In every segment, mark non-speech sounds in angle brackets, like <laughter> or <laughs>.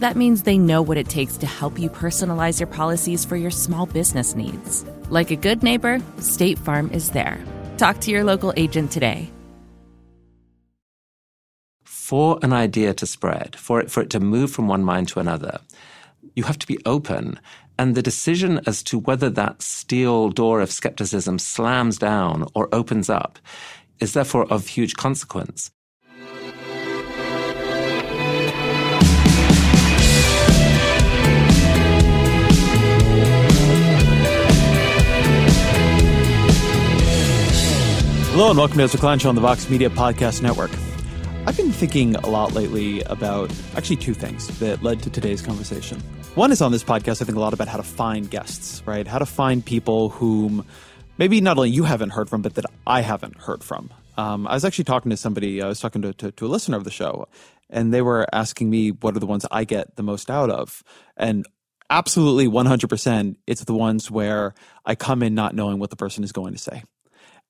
That means they know what it takes to help you personalize your policies for your small business needs. Like a good neighbor, State Farm is there. Talk to your local agent today. For an idea to spread, for it, for it to move from one mind to another, you have to be open. And the decision as to whether that steel door of skepticism slams down or opens up is therefore of huge consequence. Hello and welcome to Ezra Klein Show on the Vox Media Podcast Network. I've been thinking a lot lately about actually two things that led to today's conversation. One is on this podcast, I think a lot about how to find guests, right? How to find people whom maybe not only you haven't heard from, but that I haven't heard from. Um, I was actually talking to somebody, I was talking to, to, to a listener of the show, and they were asking me what are the ones I get the most out of. And absolutely 100%, it's the ones where I come in not knowing what the person is going to say.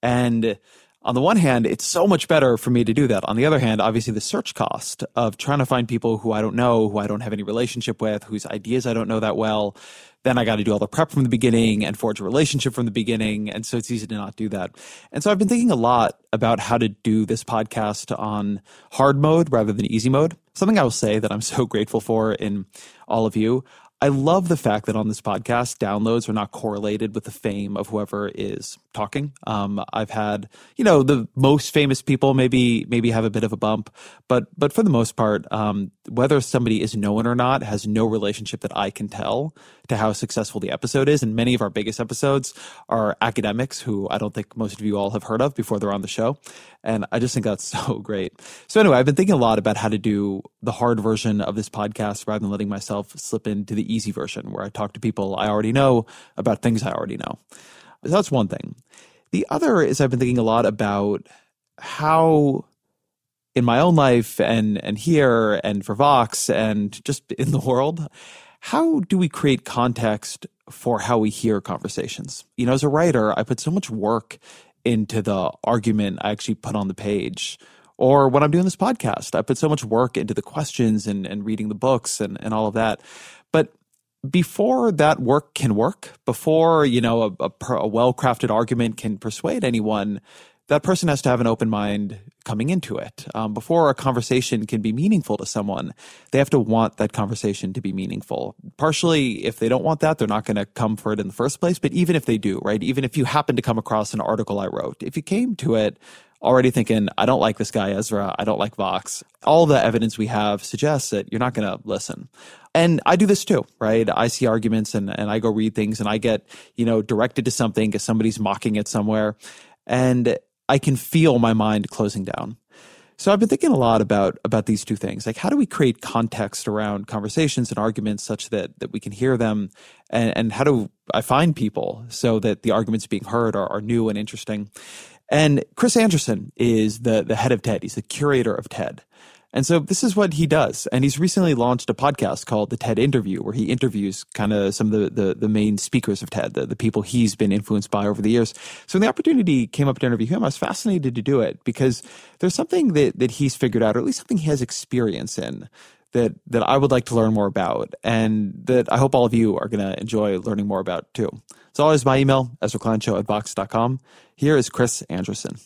And on the one hand, it's so much better for me to do that. On the other hand, obviously the search cost of trying to find people who I don't know, who I don't have any relationship with, whose ideas I don't know that well, then I got to do all the prep from the beginning and forge a relationship from the beginning. And so it's easy to not do that. And so I've been thinking a lot about how to do this podcast on hard mode rather than easy mode. Something I will say that I'm <laughs> so grateful for in all of you. I love the fact that on this podcast, downloads are not correlated with the fame of whoever is talking. Um, I've had, you know, the most famous people maybe maybe have a bit of a bump, but but for the most part, um, whether somebody is known or not has no relationship that I can tell to how successful the episode is. And many of our biggest episodes are academics who I don't think most of you all have heard of before they're on the show, and I just think that's <laughs> so great. So anyway, I've been thinking a lot about how to do the hard version of this podcast rather than letting myself slip into the easy version where I talk to people I already know about things I already know. So that's one thing. The other is I've been thinking a lot about how in my own life and and here and for Vox and just in the world, how do we create context for how we hear conversations? You know, as a writer, I put so much work into the argument I actually put on the page. Or when I'm doing this podcast, I put so much work into the questions and, and reading the books and, and all of that. But before that work can work, before you know a, a, a well-crafted argument can persuade anyone, that person has to have an open mind coming into it. Um, before a conversation can be meaningful to someone, they have to want that conversation to be meaningful. Partially, if they don't want that, they're not going to come for it in the first place. But even if they do, right? Even if you happen to come across an article I wrote, if you came to it already thinking, I don't like this guy, Ezra, I don't like Vox, all the evidence we have suggests that you're not going to listen. And I do this too, right? I see arguments and, and I go read things and I get, you know, directed to something because somebody's mocking it somewhere. And I can feel my mind closing down. So I've been thinking a lot about about these two things. Like how do we create context around conversations and arguments such that that we can hear them and, and how do I find people so that the arguments being heard are, are new and interesting? And Chris Anderson is the the head of TED. He's the curator of TED. And so this is what he does. And he's recently launched a podcast called The TED Interview, where he interviews kind of some of the, the, the, main speakers of TED, the, the people he's been influenced by over the years. So when the opportunity came up to interview him, I was fascinated to do it because there's something that, that he's figured out, or at least something he has experience in, that that I would like to learn more about, and that I hope all of you are going to enjoy learning more about too. As always, my email, EzraKleinShow at Vox.com. Here is Chris Anderson.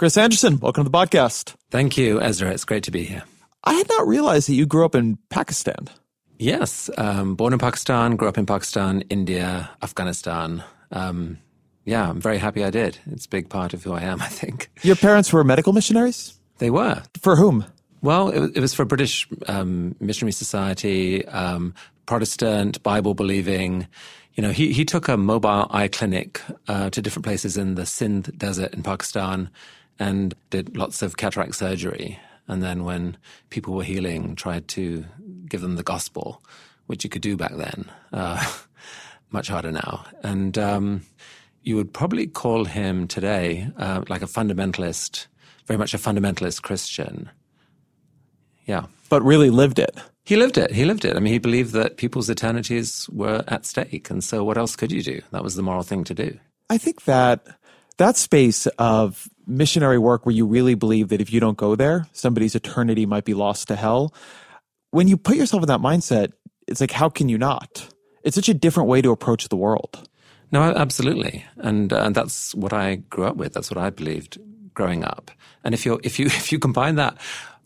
Chris Anderson, welcome to the podcast. Thank you, Ezra. It's great to be here. I had not realized that you grew up in Pakistan. Yes, um, born in Pakistan, grew up in Pakistan, India, Afghanistan. Um, yeah, I'm very happy I did. It's a big part of who I am, I think. Your parents were medical missionaries? They were. For whom? Well, it, it was for British um, Missionary Society, um, Protestant, Bible believing. You know, he, he took a mobile eye clinic uh, to different places in the Sindh desert in Pakistan and did lots of cataract surgery. And then when people were healing, tried to give them the gospel, which you could do back then. Uh, <laughs> much harder now. And um, you would probably call him today uh, like a fundamentalist, very much a fundamentalist Christian. Yeah. But really lived it. He lived it. He lived it. I mean, he believed that people's eternities were at stake. And so what else could you do? That was the moral thing to do. I think that that space of missionary work where you really believe that if you don't go there, somebody's eternity might be lost to hell. When you put yourself in that mindset, it's like, how can you not? It's such a different way to approach the world. No, absolutely, and uh, that's what I grew up with. That's what I believed growing up. And if you if you <laughs> if you combine that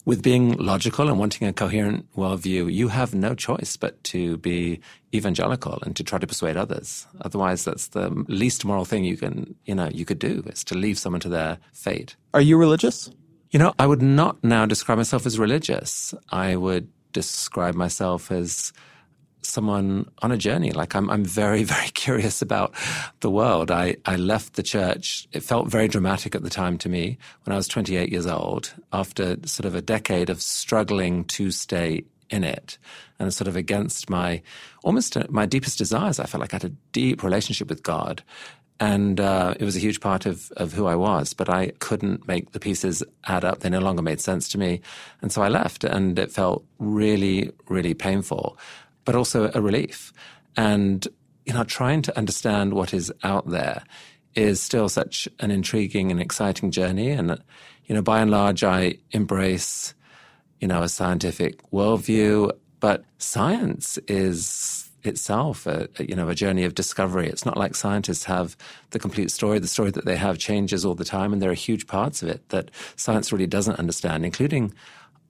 with being logical and wanting a coherent worldview, you have no choice but to be evangelical and to try to persuade others. Otherwise, that's the least moral thing you can, you know, you could do is to leave someone to their fate. Are you religious? You know, I would not now describe myself as religious. I would describe myself as someone on a journey. Like I'm, I'm very, <laughs> very curious about the world. I, I left the church. It felt very dramatic at the time to me when I was 28 years old after sort of a decade of struggling to stay in it and sort of against my, almost my deepest desires. I felt like I had a deep relationship with God. And uh, it was a huge part of, of who I was, but I couldn't make the pieces add up. They no longer made sense to me. And so I left, and it felt really, really painful but also a relief. And, you know, trying to understand what is out there is still such an intriguing and exciting journey. And, you know, by and large, I embrace, you know, a scientific worldview, but science is itself a, you know a journey of discovery it's not like scientists have the complete story the story that they have changes all the time and there are huge parts of it that science really doesn't understand including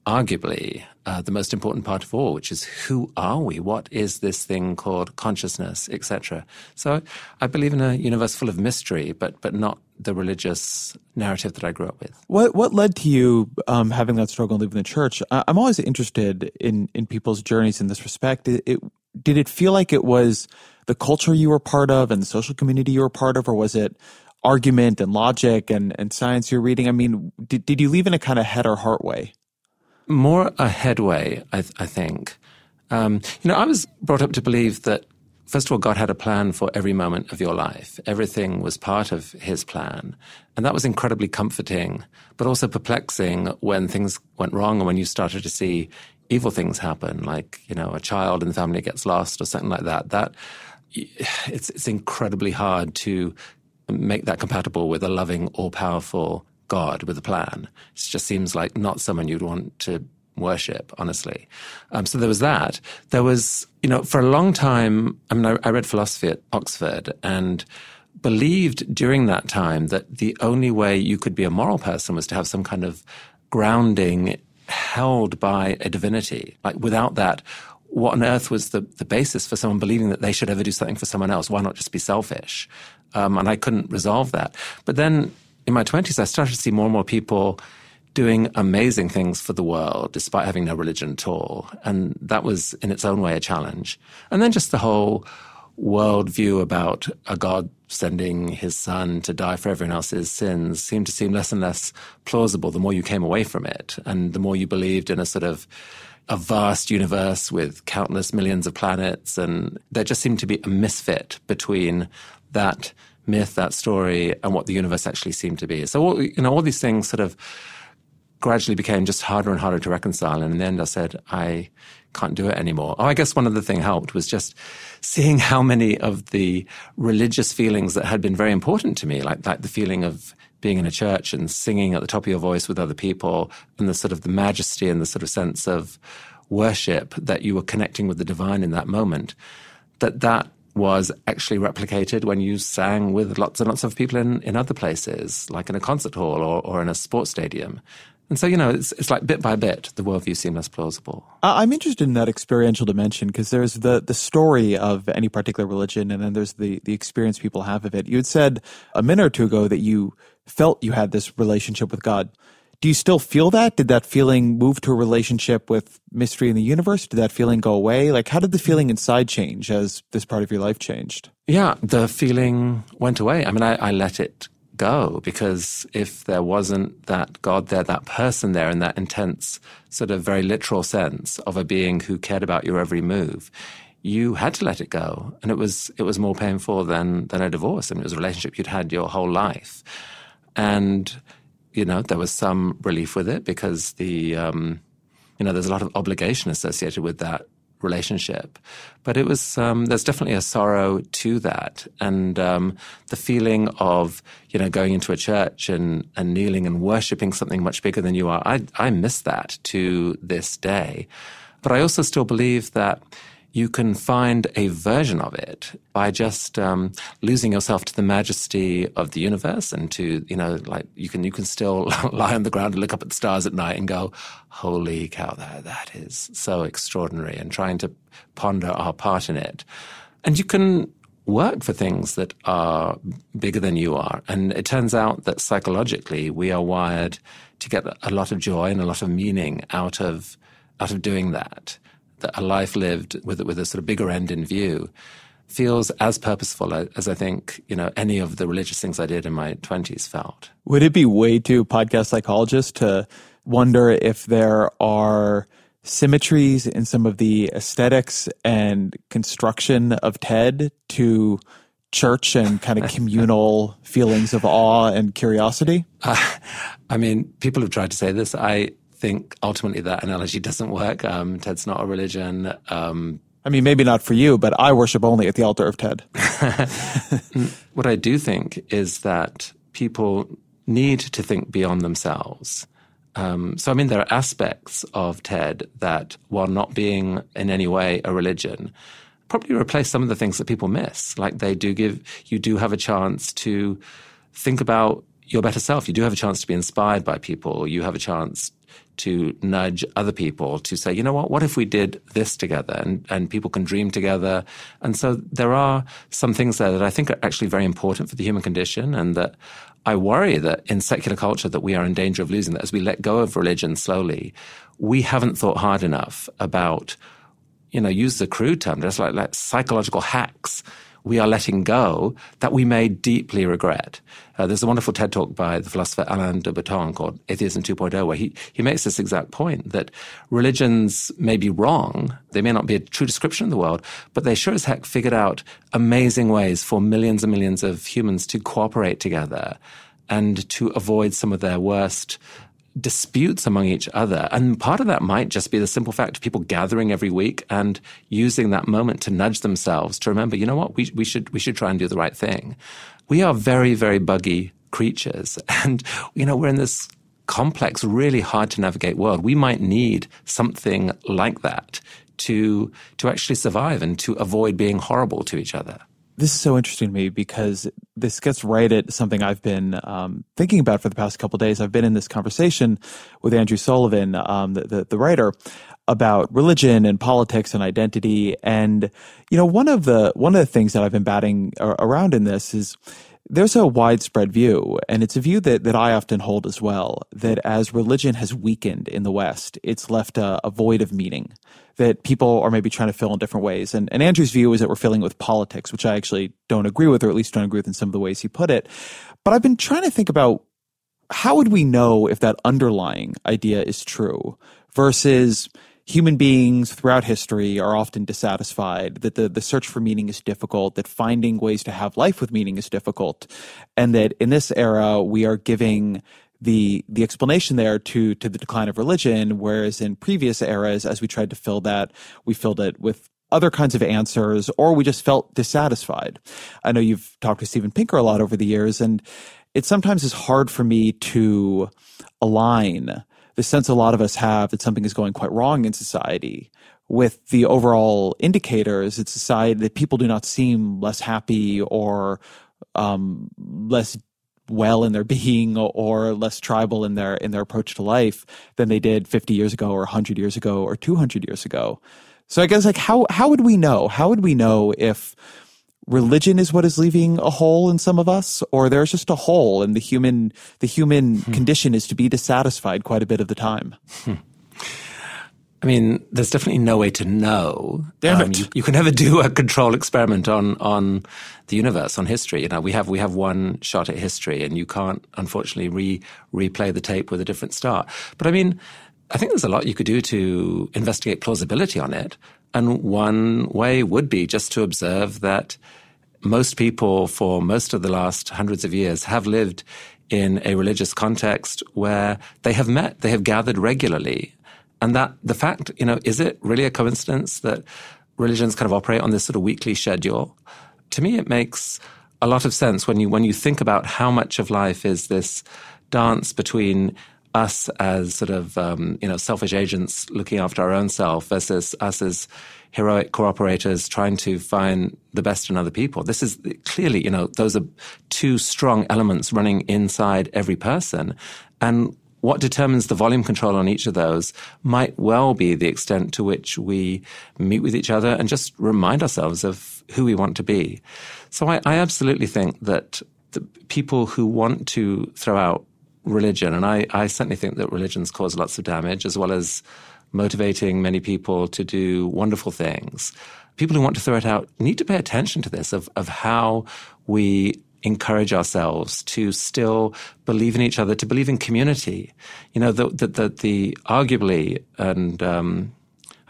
arguably uh, the most important part of all, which is who are we? What is this thing called consciousness, etc. So I believe in a universe full of mystery, but but not the religious narrative that I grew up with. What what led to you um, having that struggle and leaving the church? I'm always interested in in people's journeys in this respect. It, it, did it feel like it was the culture you were part of and the social community you were part of, or was it argument and logic and, and science you're reading? I mean, did, did you leave in a kind of head or heart way? More a headway, I, th- I think. Um, you know, I was brought up to believe that, first of all, God had a plan for every moment of your life. Everything was part of His plan. And that was incredibly comforting, but also perplexing when things went wrong and when you started to see evil things happen, like, you know, a child in the family gets lost or something like that. That, it's, it's incredibly hard to make that compatible with a loving, all powerful God with a plan. It just seems like not someone you'd want to worship, honestly. Um, so there was that. There was, you know, for a long time, I mean, I, I read philosophy at Oxford and believed during that time that the only way you could be a moral person was to have some kind of grounding held by a divinity. Like without that, what on earth was the, the basis for someone believing that they should ever do something for someone else? Why not just be selfish? Um, and I couldn't resolve that. But then in my 20s, I started to see more and more people doing amazing things for the world despite having no religion at all. And that was in its own way a challenge. And then just the whole worldview about a God sending his son to die for everyone else's sins seemed to seem less and less plausible the more you came away from it. And the more you believed in a sort of a vast universe with countless millions of planets. And there just seemed to be a misfit between that myth, that story, and what the universe actually seemed to be. So, all, you know, all these things sort of gradually became just harder and harder to reconcile. And in the end, I said, I can't do it anymore. Oh, I guess one other thing helped was just seeing how many of the religious feelings that had been very important to me, like, like the feeling of being in a church and singing at the top of your voice with other people and the sort of the majesty and the sort of sense of worship that you were connecting with the divine in that moment, that that was actually replicated when you sang with lots and lots of people in, in other places, like in a concert hall or, or in a sports stadium. And so, you know, it's, it's like bit by bit, the worldview seemed less plausible. I'm interested in that experiential dimension because there's the, the story of any particular religion and then there's the, the experience people have of it. You had said a minute or two ago that you felt you had this relationship with God. Do you still feel that? Did that feeling move to a relationship with mystery in the universe? Did that feeling go away? Like, how did the feeling inside change as this part of your life changed? Yeah, the feeling went away. I mean, I, I let it go because if there wasn't that God there, that person there in that intense, sort of very literal sense of a being who cared about your every move, you had to let it go. And it was, it was more painful than, than a divorce. I mean, it was a relationship you'd had your whole life. And, you know, there was some relief with it because the, um, you know, there's a lot of obligation associated with that relationship. But it was um, there's definitely a sorrow to that, and um, the feeling of you know going into a church and and kneeling and worshiping something much bigger than you are. I I miss that to this day, but I also still believe that you can find a version of it by just um, losing yourself to the majesty of the universe and to you know like you can you can still <laughs> lie on the ground and look up at the stars at night and go holy cow that that is so extraordinary and trying to ponder our part in it. And you can work for things that are bigger than you are. And it turns out that psychologically we are wired to get a lot of joy and a lot of meaning out of out of doing that. that a life lived with with a sort of bigger end in view feels as purposeful as I think you know any of the religious things I did in my twenties felt. Would it be way too podcast psychologist to wonder if there are symmetries in some of the aesthetics and construction of TED to church and kind of <laughs> communal feelings of awe and curiosity? Uh, I mean, people have tried to say this. I think ultimately that analogy <laughs> doesn't work. Um, TED's not a religion. Um, I mean, maybe not for you, but I worship only at the altar of Ted. <laughs> what I do think is that people need to think beyond themselves. Um, so, I mean, there are aspects of TED that, while not being in any way a religion, probably replace some of the things that people miss. Like they do give, you do have a chance to think about your better self. You do have a chance to be inspired by people. You have a chance to nudge other people to say, you know what, what if we did this together? And, and people can dream together. And so there are some things there that I think are actually very important for the human condition and that I worry that in secular culture that we are in danger of losing that as we let go of religion slowly, we haven't thought hard enough about, you know, use the crude term, just like, like psychological hacks we are letting go that we may deeply regret. Uh, there's a wonderful TED talk by the philosopher Alain de Botton called Atheism 2.0, where he, he makes this exact point that religions may be wrong. They may not be a true description of the world, but they sure as heck figured out amazing ways for millions and millions of humans to cooperate together and to avoid some of their worst disputes among each other. And part of that might just be the simple fact of people gathering every week and using that moment to nudge themselves to remember, you know what, we, we should, we should try and do the right thing. We are very, very buggy creatures. <laughs> And, you know, we're in this complex, really hard to navigate world. We might need something like that to, to actually survive and to avoid being horrible to each other this is so interesting to me because this gets right at something I've been um, thinking about for the past couple days. I've been in this conversation with Andrew Sullivan, um, the, the, the writer, about religion and politics and identity. And you know, one of the one of the things that I've been batting around in this is there's a widespread view, and it's a view that, that I often hold as well, that as religion has weakened in the West, it's left a, a void of meaning that people are maybe trying to fill in different ways. And, and Andrew's view is that we're filling it with politics, which I actually don't agree with, or at least don't agree with in some of the ways he put it. But I've been trying to think about how would we know if that underlying idea is true versus human beings throughout history are often dissatisfied, that the, the search for meaning is difficult, that finding ways to have life with meaning is difficult, and that in this era we are giving the the explanation there to to the decline of religion, whereas in previous eras, as we tried to fill that, we filled it with other kinds of answers, or we just felt dissatisfied. I know you've talked to Steven Pinker a lot over the years, and it sometimes is hard for me to align the sense a lot of us have that something is going quite wrong in society with the overall indicators that society that people do not seem less happy or um, less well in their <laughs> being or less tribal in their in their approach to life than they did 50 years ago or 100 years ago or 200 years ago. So i guess like how how would we know? How would we know if religion is what is leaving a hole in some of us or there's just a hole and the human the human hmm. condition is to be dissatisfied quite a bit of the time hmm. I mean, there's definitely no way to know. Damn um, it. You, you, can never do a control experiment on on the universe, on history. You know, we have we have one shot at history, and you can't unfortunately re replay the tape with a different start. But I mean, I think there's a lot you could do to investigate plausibility on it. And one way would be just to observe that most people, for most of the last hundreds of years, have lived in a religious context where they have met, they have gathered regularly and that the fact, you know, is it really a coincidence that religions kind of operate on this sort of weekly schedule? To me, it makes a lot of sense when you when you think about how much of life is this dance between us as sort of um, you know selfish agents looking after our own self versus us as heroic cooperators trying to find the best in other people. This is clearly you know those are two strong elements running inside every person, and what determines the volume control on each of those might well be the extent to which we meet with each other and just remind ourselves of who we want to be. So I, I absolutely think that the people who want to throw out religion, and I, I certainly think that religions cause lots of damage as well as motivating many people to do wonderful things. People who want to throw it out need to pay attention to this of, of how we encourage ourselves to still believe in each other, to believe in community. You know, the, the, the, the arguably, and um,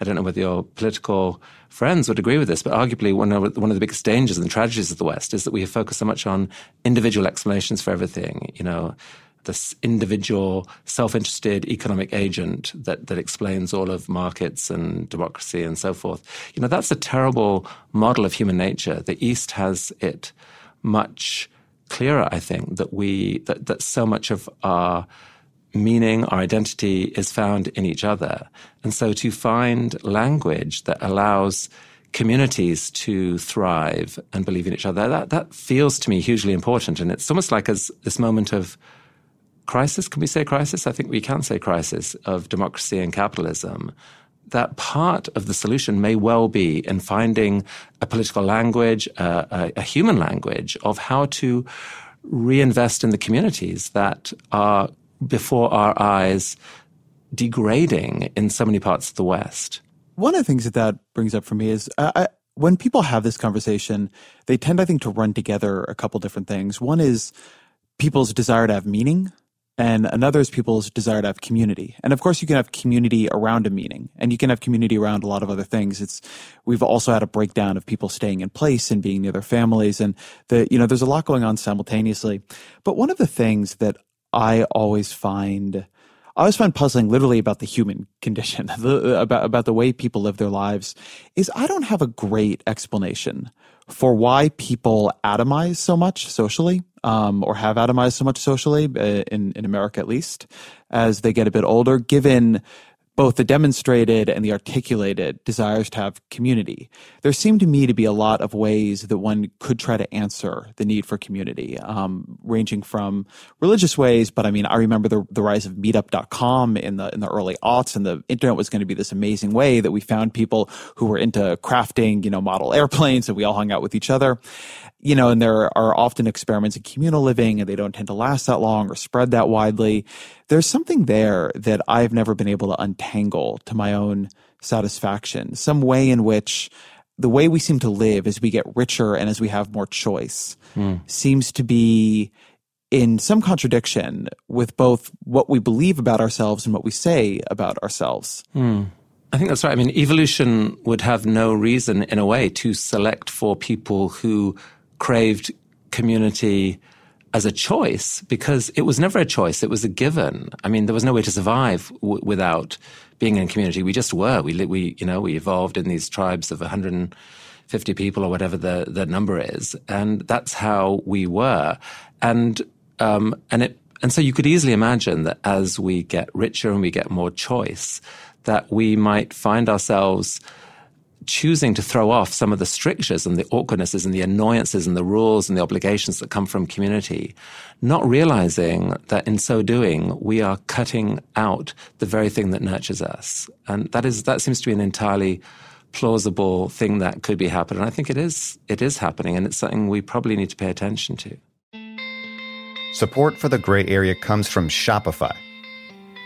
I don't know whether your political friends would agree with this, but arguably one of, one of the biggest dangers and tragedies of the West is that we have focused so much on individual explanations for everything. You know, this individual self-interested economic agent that, that explains all of markets and democracy and so forth. You know, that's a terrible model of human nature. The East has it much clearer, I think, that we that, that so much of our meaning, our identity is found in each other. And so to find language that allows communities to thrive and believe in each other, that, that feels to me hugely important. And it's almost like as this moment of crisis, can we say crisis? I think we can say crisis of democracy and capitalism that part of the solution may well be in finding a political language, uh, a, a, human language of how to reinvest in the communities that are before our eyes degrading in so many parts of the West. One of the things that that brings up for me is uh, I, when people have this conversation, they tend, I think, to run together a couple different things. One is people's desire to have meaning and another is people's desire to have community. And of course, you can have community around a meaning, and you can have community around a lot of other things. It's we've also had a breakdown of people staying in place and being near their families, and the you know there's a lot going on simultaneously. But one of the things that I always find I always find puzzling literally about the human <laughs> condition, the, about, about the way people live their lives, is I don't have a great explanation for why people atomize so much socially um, or have atomized so much socially, uh, in, in America at least, as they get a bit older, given both the demonstrated and the articulated desires to have community. There seem to me to be a lot of ways that one could try to answer the need for community, um, ranging from religious ways. But I mean, I remember the, the rise of meetup.com in the, in the early aughts and the internet was going to be this amazing way that we found people who were into crafting, you know, model <laughs> airplanes and we all hung out with each other you know, and there are often experiments in communal living and they don't tend to last that long or spread that widely. There's something there that I've never been able to untangle to my own satisfaction. Some way in which the way we seem to live as we get richer and as we have more choice mm. seems to be in some contradiction with both what we believe about ourselves and what we say about ourselves. Mm. I think that's right. I mean, evolution would have no reason, in a way, to select for people who craved community as a choice because it was never a choice. It was a given. I mean, there was no way to survive w- without being in community. We just were. We, we, you know, we evolved in these tribes of 150 people or whatever the, the number is. And that's how we were. And, um, and it, and so you could easily imagine that as we get richer and we get more choice, that we might find ourselves choosing to throw off some of the strictures and the awkwardnesses and the annoyances and the rules and the obligations that come from community, not realizing that in so doing, we are cutting out the very thing that nurtures us. And that is, that seems to be an entirely plausible thing that could be happening. And I think it is, it is happening and it's something we probably need to pay attention to. Support for the gray area comes from Shopify.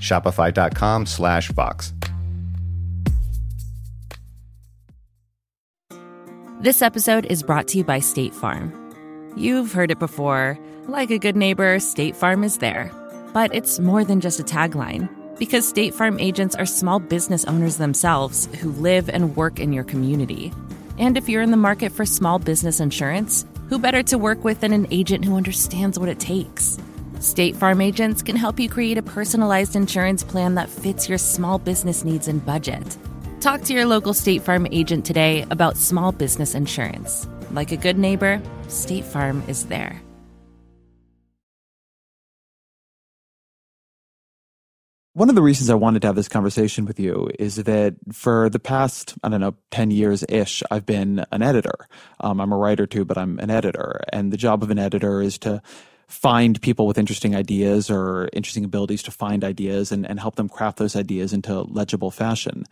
Shopify.com slash Vox. This episode is brought to you by State Farm. You've heard it before. Like a good neighbor, State Farm is there. But it's more than just a tagline, because State Farm agents are small business owners themselves who live and work in your community. And if you're in the market for small business insurance, who better to work with than an agent who understands what it takes? State Farm agents can help you create a personalized insurance plan that fits your small business needs and budget. Talk to your local State Farm agent today about small business insurance. Like a good neighbor, State Farm is there. One of the reasons I wanted to have this conversation with you is that for the past, I don't know, 10 years ish, I've been an editor. Um, I'm a writer too, but I'm an editor. And the job of an editor is to find people with interesting ideas or interesting abilities to find ideas and, and help them craft those ideas into legible fashion.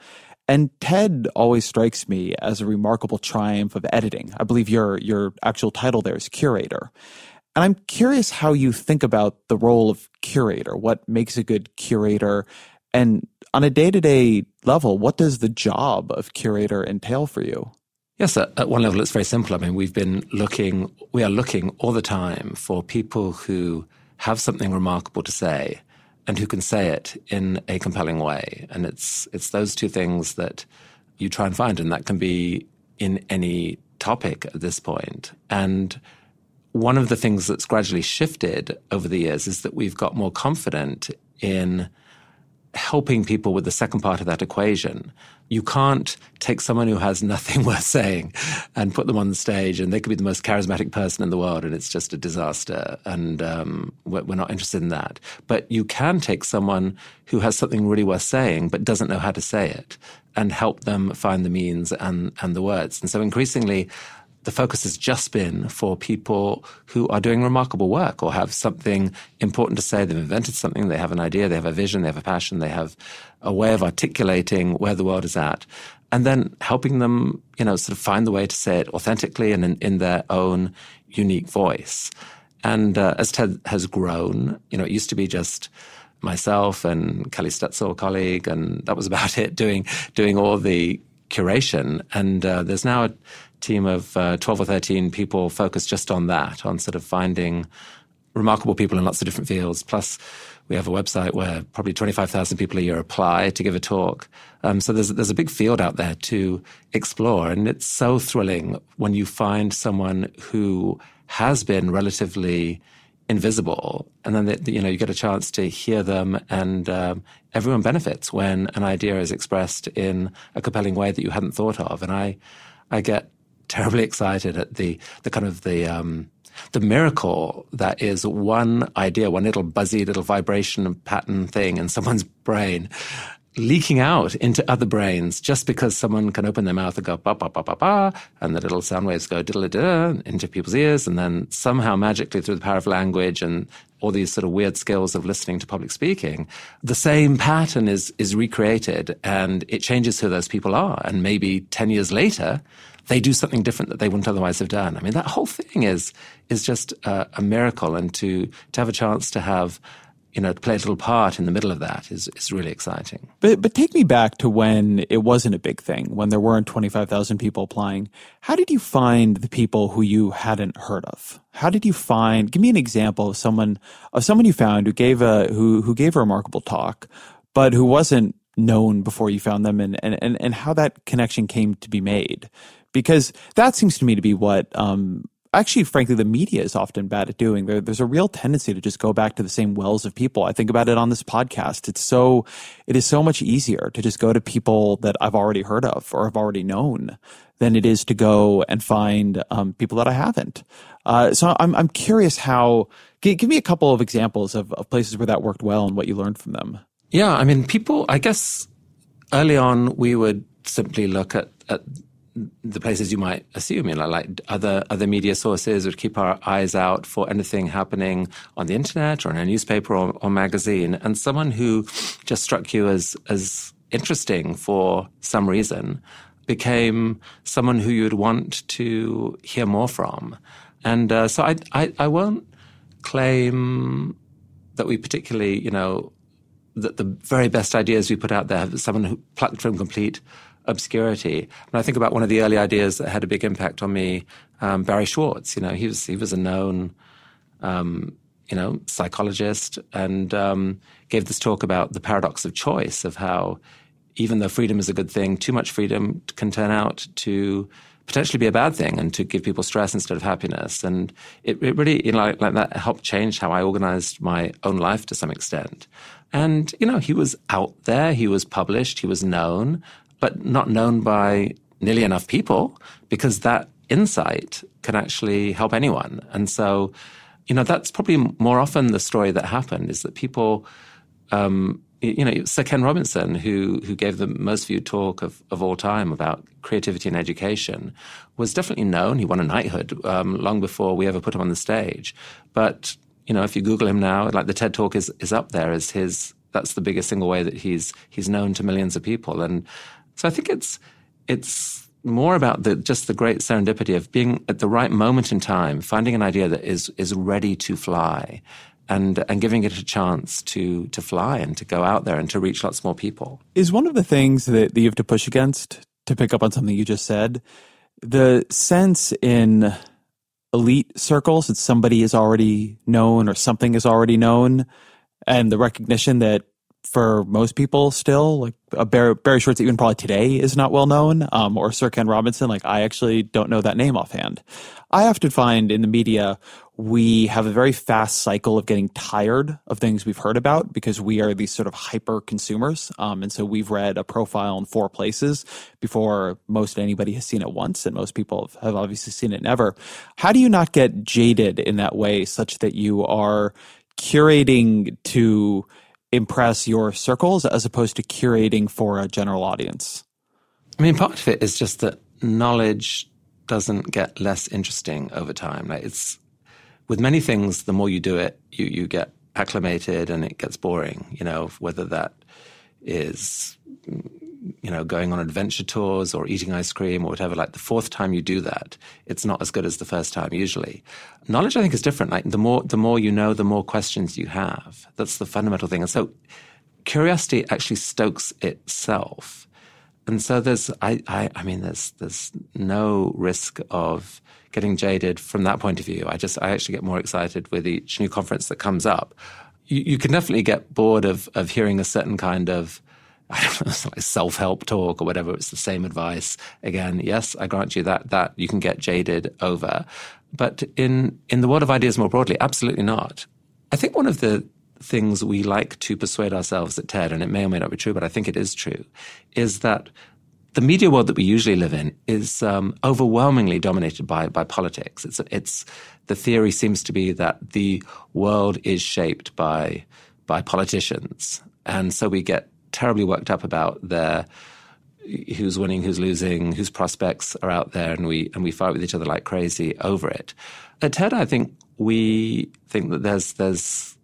And TED always strikes me as a remarkable triumph of editing. I believe your your actual title there is curator. And I'm curious how you think about the role of curator, what makes a good curator, and on a day to day level, what does the job of curator entail for you? Yes, at, one level, it's very simple. I mean, we've been looking, we are looking all the time for people who have something remarkable to say and who can say it in a compelling way. And it's, it's those two things that you try and find, and that can be in any topic at this point. And one of the things that's gradually shifted over the years is that we've got more confident in helping people with the second part of that equation. You can't take someone who has nothing <laughs> worth saying and put them on the stage, and they could be the most charismatic person in the world, and it's just a disaster. And um, we're, we're not interested in that. But you can take someone who has something really worth saying, but doesn't know how to say it, and help them find the means and, and the words. And so increasingly, the focus has just been for people who are doing remarkable work or have something important to say. They've invented something, they have an idea, they have a vision, they have a passion, they have a way of articulating where the world is at. And then helping them, you know, sort of find the way to say it authentically and in, in their own unique voice. And uh, as TED has grown, you know, it used to be just myself and Kelly Stoetzel, a colleague, and that was about <laughs> it, doing doing all the curation. And uh, there's now a team of uh, 12 or 13 people focused just on that, on sort of finding remarkable people in lots of different fields. Plus, we have a website where probably 25,000 people a year apply to give a talk. Um, so there's, there's a big field out there to explore. And it's so thrilling when you find someone who has been relatively invisible and then they, you know you get a chance to hear them and um, everyone benefits when an idea is expressed in a compelling way that you hadn't thought of and i i get terribly excited at the the kind of the um, the miracle that is one idea, one little buzzy little vibration pattern thing in someone's brain leaking out into other brains just because someone can open their mouth and go ba ba ba ba ba, and the little sound waves go diddle diddle into people's ears, and then somehow magically through the power of language and all these sort of weird skills of listening to public speaking, the same pattern is is recreated, and it changes who those people are, and maybe ten years later. They do something different that they wouldn't otherwise have done. I mean, that whole thing is is just a, a miracle, and to to have a chance to have you know, play a little part in the middle of that is, is really exciting. But, but take me back to when it wasn't a big thing, when there weren't 25,000 people applying. How did you find the people who you hadn't heard of? How did you find, give me an example of someone, of someone you found who gave a, who, who gave a remarkable talk, but who wasn't known before you found them and, and, and, and how that connection came to be made. Because that seems to me to be what, um, actually, frankly, the media is often bad at doing. There, there's a real tendency to just go back to the same wells of people. I think about it on this podcast. It's so, it is so much easier to just go to people that I've already heard of or have already known than it is to go and find um, people that I haven't. Uh, so I'm, I'm curious how, give, give me a couple of examples of, of places where that worked well and what you learned from them. Yeah. I mean, people, I guess early on, we would simply look at, at the places you might assume, you know, like other other media sources would keep our eyes out for anything happening on the internet or in a newspaper or, or magazine, and someone who just struck you as as interesting for some reason became someone who you'd want to hear more from. And uh, so I, I, I won't claim that we particularly, you know, that the very best ideas we put out there, have someone who plucked from complete obscurity. And I think about one of the early ideas that had a big impact on me, um, Barry Schwartz. You know, he was he was a known, um, you know, psychologist, and um, gave this talk about the paradox of choice, of how even though freedom is a good thing, too much freedom can turn out to potentially be a bad thing and to give people stress instead of happiness. And it, it really, you know, like, like that helped change how I organized my own life to some extent. And, you know, he was out there, he was published, he was known but not known by nearly enough people because that insight can actually help anyone. And so, you know, that's probably more often the story that happened is that people, um, you know, Sir Ken Robinson, who who gave the most viewed talk of, of all time about creativity and education, was definitely known. He won a knighthood um, long before we ever put him on the stage. But you know, if you Google him now, like the TED Talk is is up there as his. That's the biggest single way that he's he's known to millions of people. And so I think it's it's more about the just the great serendipity of being at the right moment in time, finding an idea that is is ready to fly, and and giving it a chance to to fly and to go out there and to reach lots more people. Is one of the things that, that you have to push against to pick up on something you just said, the sense in elite circles that somebody is already known or something is already known, and the recognition that for most people still. Like Barry, Barry Schwartz, even probably today, is not well known. Um, or Sir Ken Robinson, like I actually don't know that name offhand. I often find in the media we have a very fast cycle of getting tired of things we've heard about because we are these sort of hyper consumers. Um, and so we've read a profile in four places before most anybody has seen it once, and most people have obviously seen it never. How do you not get jaded in that way such that you are curating to impress your circles as opposed to curating for a general audience? I mean, part of it is just that knowledge doesn't get less interesting over time. Like it's with many things, the more you do it, you you get acclimated and it gets boring. You know, whether that is you know, going on adventure tours or eating ice cream or whatever, like the fourth time you do that, it's not as good as the first time usually. Knowledge, I think, is different. Like the more, the more you know, the more questions you have. That's the fundamental thing. And so curiosity actually stokes itself. And so there's, I, I, I mean, there's, there's no risk of getting jaded from that point of view. I just, I actually get more excited with each new conference that comes up. You, you can definitely get bored of, of hearing a certain kind of, <laughs> I don't know, it's like self-help talk or whatever. It's the same advice. Again, yes, I grant you that, that you can get jaded over. But in, in the world of ideas more broadly, absolutely not. I think one of the things we like to persuade ourselves at TED, and it may or may not be true, but I think it is true, is that the media world that we usually live in is um, overwhelmingly dominated by by politics. It's it's the theory seems to be that the world is shaped by by politicians, and so we get terribly worked up about their who's winning, who's losing, whose prospects are out there, and we and we fight with each other like crazy over it. At TED, I think we think that there's there's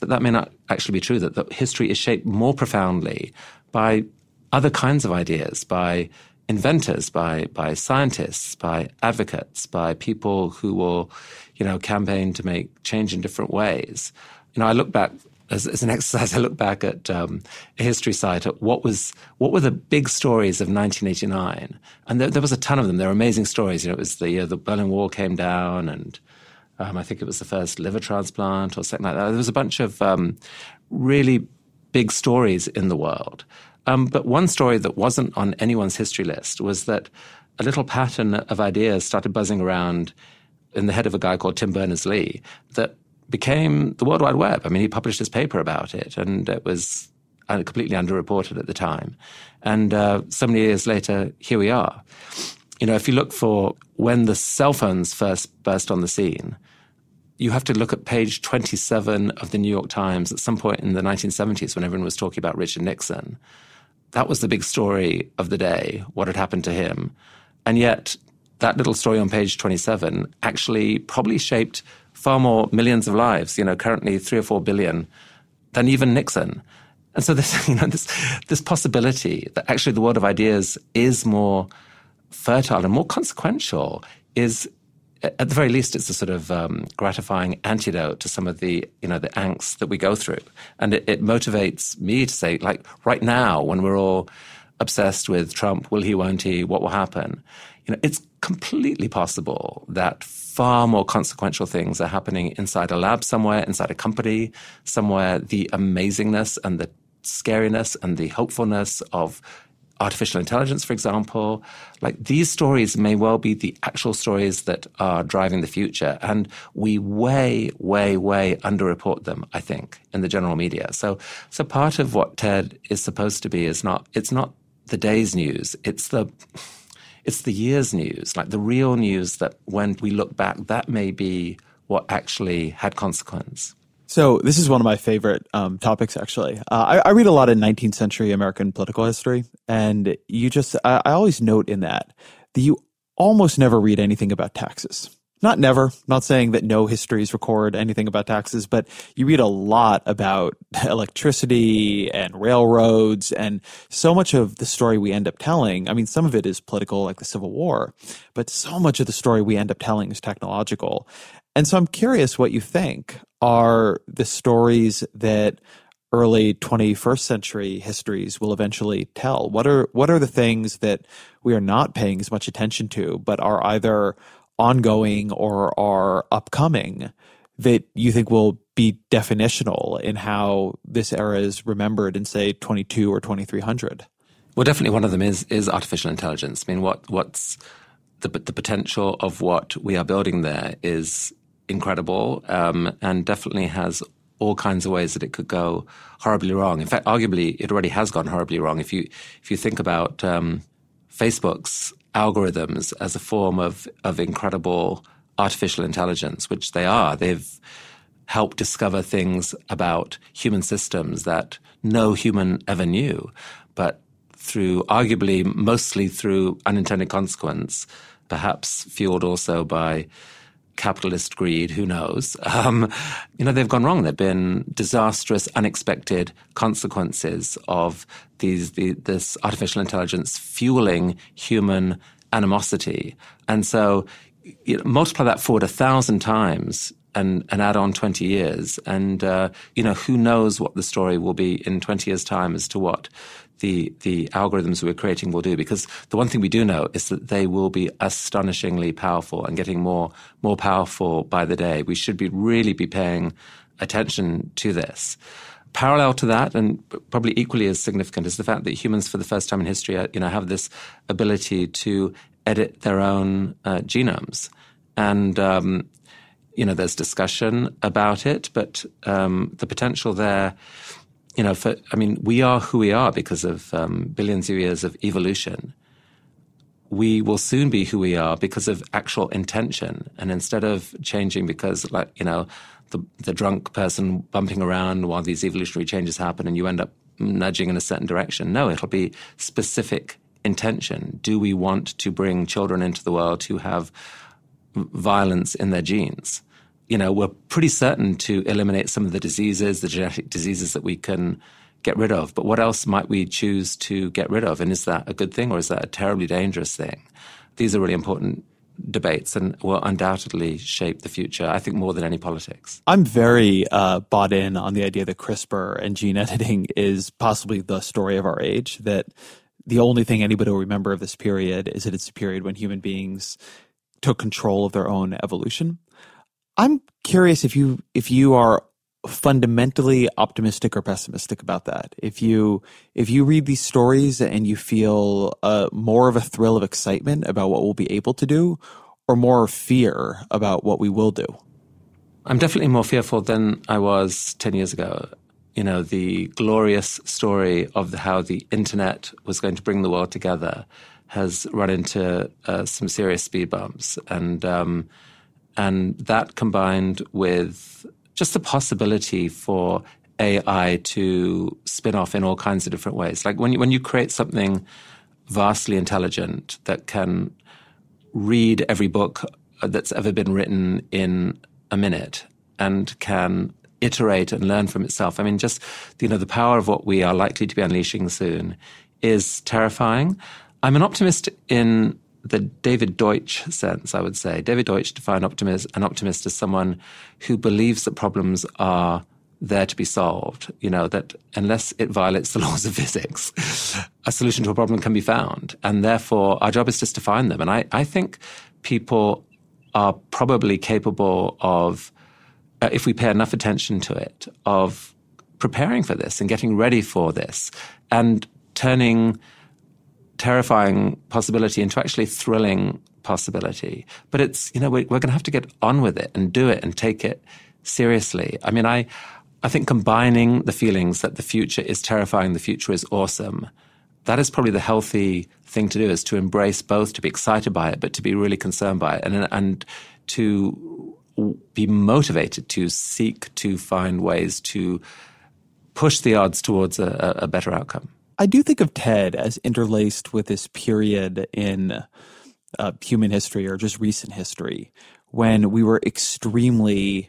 that that may not actually be true. That, that history is shaped more profoundly by other kinds of ideas, by inventors, by by scientists, by advocates, by people who will, you know, campaign to make change in different ways. You know, I look back as, as an <laughs> exercise. I look back at um, a history site at what was what were the big stories of 1989, and there, there was a ton of them. There were amazing stories. You know, it was the the Berlin Wall came down, and um, I think it was the first liver transplant or something like that. There was a bunch of um, really big stories in the world. Um, but one story that wasn't on anyone's history list was that a little pattern of ideas started buzzing around in the head of a guy called Tim Berners Lee that became the World Wide Web. I mean, he published his paper about it, and it was uh, completely underreported at the time. And uh, so many years later, here we are. You know, if you look for when the cell phones first burst on the scene, you have to look at page 27 of the New York Times at some point in the 1970s when everyone was talking about Richard Nixon. That was the big story of the day, what had happened to him. And yet, that little story on page 27 actually probably shaped far more millions of lives, you know, currently three or four billion, than even Nixon. And so this, <laughs> you know, this, this possibility that actually the world of ideas is more fertile and more consequential is, at the very least, it's a sort of um, gratifying antidote to some of the, you know, the angst that we go through. And it, it motivates me to say, like, right now, when we're all obsessed with Trump, will he, won't he, what will happen? You know, it's completely possible that far more consequential things are happening inside a lab somewhere, inside a company somewhere. The amazingness and the scariness and the hopefulness of artificial intelligence, for example. Like these stories may well be the actual stories that are driving the future. And we way, way, way underreport them, I think, in the general media. So, so part of what TED is supposed to be is not, it's not the day's news. It's the, it's the year's news, like the real news that when we look back, that may be what actually had consequence. So this is one of my favorite um, topics, actually. Uh, I, I, read a lot of 19th century American political history, and you just I, I always note in that that you almost never read anything about taxes not never, not saying that no histories record anything about taxes, but you read a lot about electricity and railroads and so much of the story we end up telling. I mean, some of it is political, like the Civil War, but so much of the story we end up telling is technological. And so I'm curious what you think are the stories that early 21st century histories will eventually tell. What are, what are the things that we are not paying as much attention to, but are either ongoing or are upcoming that you think will be definitional in how this era is remembered in say 22 or 2300 well definitely one of them is is artificial intelligence i mean what what's the the potential of what we are building there is incredible um, and definitely has all kinds of ways that it could go horribly wrong. In fact, arguably, it already has gone horribly wrong. If you if you think about um, Facebook's algorithms as a form of, of incredible artificial intelligence, which they are. They've helped discover things about human systems that no human ever knew, but through arguably mostly through unintended consequence, perhaps fueled also by capitalist greed, who knows? <laughs> Um, you know, they've gone wrong. There've been disastrous, unexpected consequences of these, the, this artificial intelligence fueling human animosity. And so you know, multiply that forward a thousand times and, and add on 20 years. And, uh, you know, who knows what the story will be in 20 years' time as to what the, the algorithms we're creating will do. Because the one thing we do know is that they will be astonishingly powerful and getting more, more powerful by the day. We should be really be paying attention to this. Parallel to that, and probably equally as significant, is the fact that humans, for the first time in history, uh, you know, have this ability to edit their own uh, genomes. And um, you know, there's discussion about it, but um, the potential there, you know, for I mean, we are who we are because of um, billions of years of evolution, we will soon be who we are because of actual intention. And instead of changing because, like, you know, the, the drunk person bumping around while these evolutionary changes happen and you end up nudging in a certain direction. No, it'll be specific intention. Do we want to bring children into the world who have violence in their genes? You know, we're pretty certain to eliminate some of the diseases, the genetic diseases that we can get rid of. But what else might we choose to get rid of? And is that a good thing or is that a terribly dangerous thing? These are really important debates and will undoubtedly shape the future, I think, more than any politics. I'm very uh, bought in on the idea that CRISPR and gene editing is possibly the story of our age, that the only thing anybody will remember of this period is that it's a period when human beings took control of their own evolution. I'm curious if you if you are fundamentally optimistic or pessimistic about that. If you if you read these stories and you feel uh, more of a thrill of excitement about what we'll be able to do, or more fear about what we will do. I'm definitely more fearful than I was ten years ago. You know, the glorious story of the, how the internet was going to bring the world together has run into uh, some serious speed bumps, and um, and that combined with just the possibility for AI to spin off in all kinds of different ways. Like when you, when you create something vastly intelligent that can read every book that's ever been written in a minute and can iterate and learn from itself. I mean, just you know, the power of what we are likely to be unleashing soon is terrifying. I'm an optimist in the David Deutsch sense, I would say. David Deutsch defined optimist, an optimist as someone who believes that problems are there to be solved. You know, that unless it violates the <laughs> laws of physics, a solution to a problem can be found. And therefore, our job is just to find them. And I, I think people are probably capable of, uh, if we pay enough attention to it, of preparing for this and getting ready for this and turning terrifying possibility into actually thrilling possibility. But it's, you know, we're, we're going to have to get on with it and do it and take it seriously. I mean, I, I think combining the feelings that the future is terrifying, the future is awesome, that is probably the healthy thing to do is to embrace both, to be excited by it, but to be really concerned by it and, and to be motivated to seek to find ways to push the odds towards a, a better outcome. I do think of TED as interlaced with this period in uh, human history or just recent history when we were extremely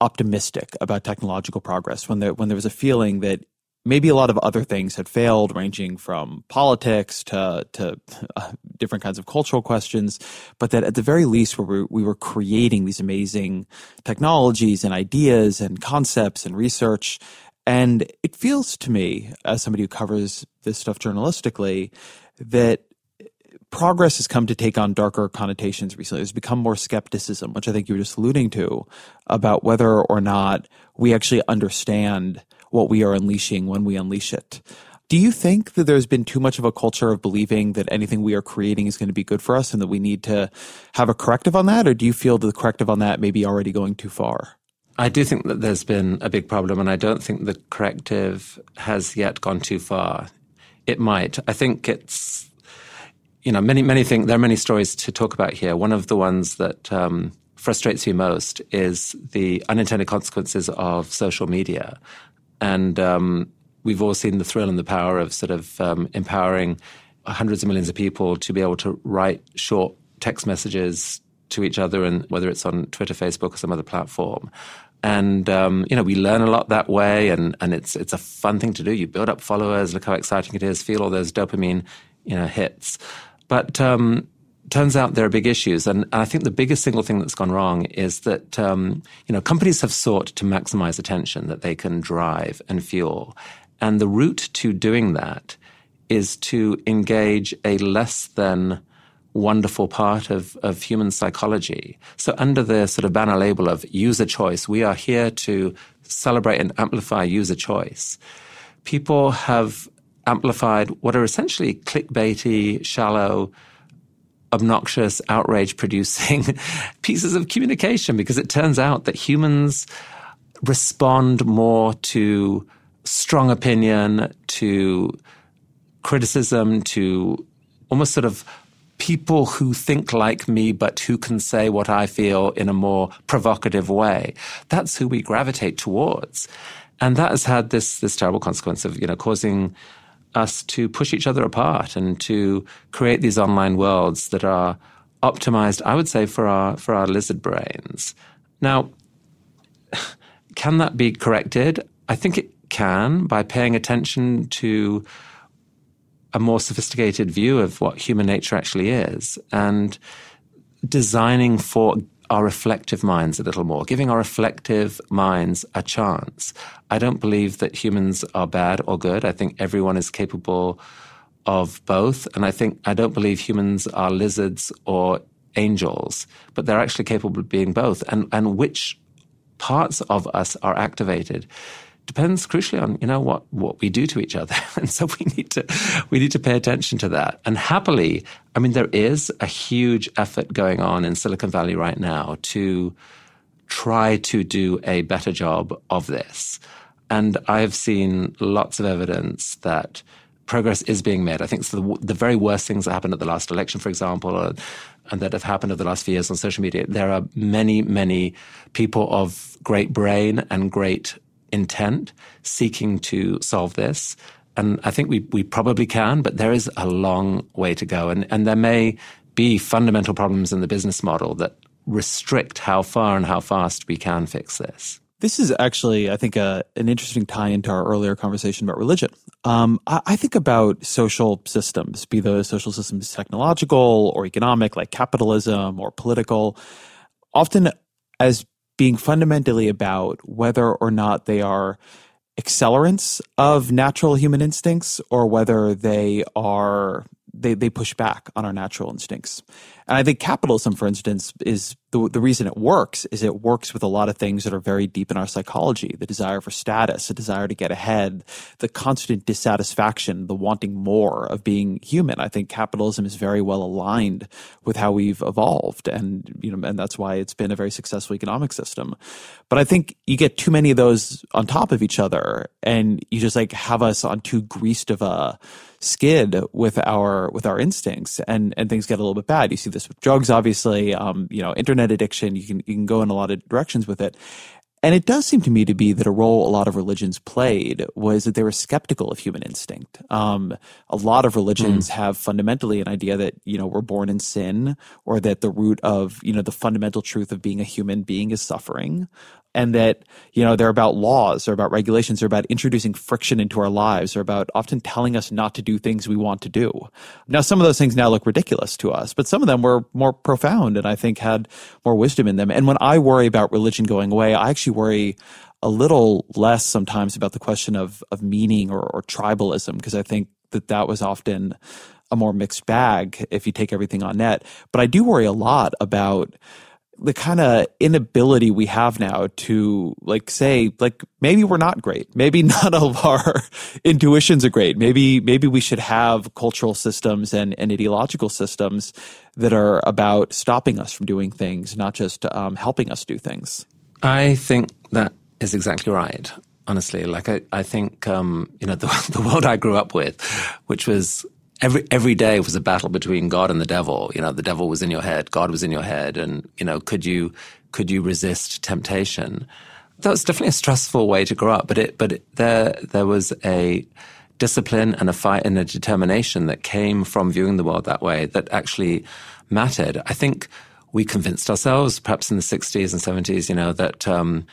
optimistic about technological progress, when there when there was a feeling that maybe a lot of other things had failed, ranging from politics to to uh, different kinds of cultural questions, but that at the very least, we were, we were creating these amazing technologies and ideas and concepts and research and it feels to me, as somebody who covers this stuff journalistically, that progress has come to take on darker connotations recently. There's become more skepticism, which I think you were just alluding to, about whether or not we actually understand what we are unleashing when we unleash it. Do you think that there's been too much of a culture of believing that anything we are creating is going to be good for us and that we need to have a corrective on that? Or do you feel that the corrective on that may be already going too far? I do think that there's been a big problem, and I don't think the corrective has yet gone too far. It might. I think it's, you know, many, many things, there are many stories to talk about here. One of the ones that um, frustrates me most is the unintended consequences of social media. And um, we've all seen the thrill and the power of sort of um, empowering hundreds of millions of people to be able to write short text messages to each other, and whether it's on Twitter, Facebook, or some other platform. And um, you know, we learn a lot that way, and and it's it's a fun thing to do. You build up followers, look how exciting it is, feel all those dopamine, you know, hits. But um, turns out there are big issues, and I think the biggest single thing that's gone wrong is that um, you know companies have sought to maximize attention that they can drive and fuel, and the route to doing that is to engage a less than wonderful part of, of human psychology. So, under the sort of banner label of user choice, we are here to celebrate and amplify user choice. People have amplified what are essentially clickbaity, shallow, obnoxious, outrage producing <laughs> pieces of communication because it turns out that humans respond more to strong opinion, to criticism, to almost sort of people who think like me, but who can say what I feel in a more provocative way. That's who we gravitate towards. And that has had this, this terrible consequence of, you know, causing us to push each other apart and to create these online worlds that are optimized, I would say, for our, for our lizard brains. Now, <laughs> can that be corrected? I think it can by paying attention to a more sophisticated view of what human nature actually is and designing for our reflective minds a little more, giving our reflective minds a chance. I don't believe that humans are bad or good. I think everyone is capable of both. And I think I don't believe humans are lizards or angels, but they're actually capable of being both. And, and which parts of us are activated depends crucially on you know what what we do to each other. <laughs> And so we need to we need to pay attention to that. And happily i mean there is a huge effort going on in silicon valley right now to try to do a better job of this. And i've seen lots of evidence that progress is being made. I think the, the very worst things that happened at the last election for example and that have happened over the last few years on social media. There are many many people of great brain and great intent seeking to solve this. And I think we, we probably can, but there is a long way to go. And, and there may be fundamental problems in the business model that restrict how far and how fast we can fix this. This is actually, I think, a, an interesting tie into our earlier conversation about religion. Um, I, I, think about social systems, be those social systems technological or economic, like capitalism or political, often as being fundamentally about whether or not they are accelerants of natural human instincts or whether they are they, they push back on our natural instincts. And I think capitalism, for instance, is the, the reason it works is it works with a lot of things that are very deep in our psychology the desire for status, the desire to get ahead, the constant dissatisfaction, the wanting more of being human. I think capitalism is very well aligned with how we've evolved. And, you know, and that's why it's been a very successful economic system. But I think you get too many of those on top of each other and you just like have us on too greased of a skid with our with our instincts and and things get a little bit bad you see this with drugs obviously um, you know internet addiction you can you can go in a lot of directions with it and it does seem to me to be that a role a lot of religions played was that they were skeptical of human instinct. Um, a lot of religions mm. have fundamentally an idea that, you know, we're born in sin or that the root of, you know, the fundamental truth of being a human being is suffering and that you know they're about laws they're about regulations they're about introducing friction into our lives they're about often telling us not to do things we want to do. Now some of those things now look ridiculous to us but some of them were more profound and i think had more wisdom in them. And when i worry about religion going away i actually worry a little less sometimes about the question of of meaning or, or tribalism because i think that that was often a more mixed bag if you take everything on net. But i do worry a lot about the kind of inability we have now to like say like maybe we're not great. Maybe <laughs> none of our intuitions are great. Maybe maybe we should have cultural systems and, and ideological systems that are about stopping us from doing things not just um, helping us do things. I think that is exactly right honestly. Like i, I think um, you know the, <laughs> the world i grew up with which was every every day was a battle between God and the devil. You know, the devil was in your head, God was in your head, and you know, could you could you resist temptation? That was definitely a stressful way to grow up, but it but it, there there was a discipline and a fight and a determination that came from viewing the world that way that actually mattered. I think we convinced ourselves, perhaps in the 60s and 70s, you know, that um,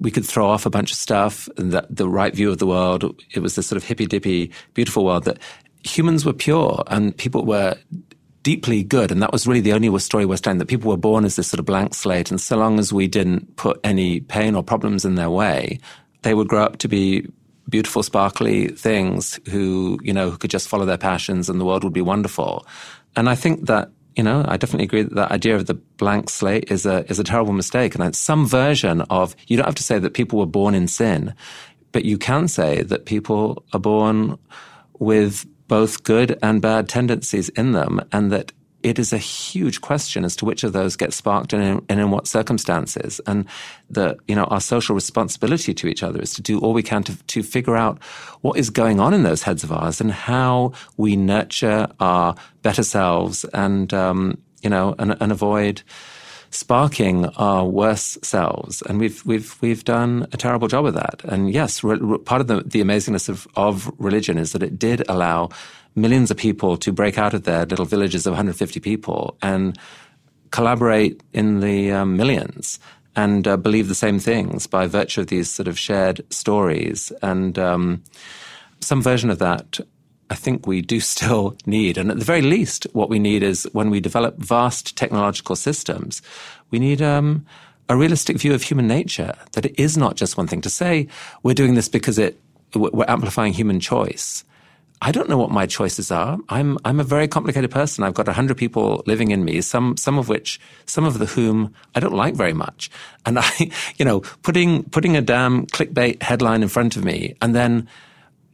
we could throw off a bunch of stuff and that the right view of the world, it was this sort of hippy dippy, beautiful world that humans were pure and people were deeply good. And that was really the only story we're telling that people were born as this sort of blank slate. And so long as we didn't put any pain or problems in their way, they would grow up to be beautiful, sparkly things who, you know, who could just follow their passions and the world would be wonderful. And I think that, you know, I definitely agree that that idea of the blank slate is a, is a terrible mistake. And some version of, you don't have to say that people were born in sin, but you can say that people are born with both good and bad tendencies in them, and that it is a huge question as to which of those get sparked and in, and in what circumstances. And the, you know, our social responsibility to each other is to do all we can to, to figure out what is going on in those heads of ours and how we nurture our better selves and, um, you know, and, and avoid sparking our worse selves. And we've, we've, we've done a terrible job of that. And yes, re- re- part of the, the amazingness of, of religion is that it did allow millions of people to break out of their little villages of 150 people and collaborate in the um, millions and uh, believe the same things by virtue of these sort of shared stories. And um, some version of that, I think we do still need. And at the very least, what we need is when we develop vast technological systems, we need um, a realistic view of human nature, that it is not just one thing to say, we're doing this because it, we're amplifying human choice. I don't know what my choices are. I'm I'm a very complicated person. I've got hundred people living in me, some some of which some of the whom I don't like very much. And I, <laughs> you know, putting putting a damn clickbait headline in front of me and then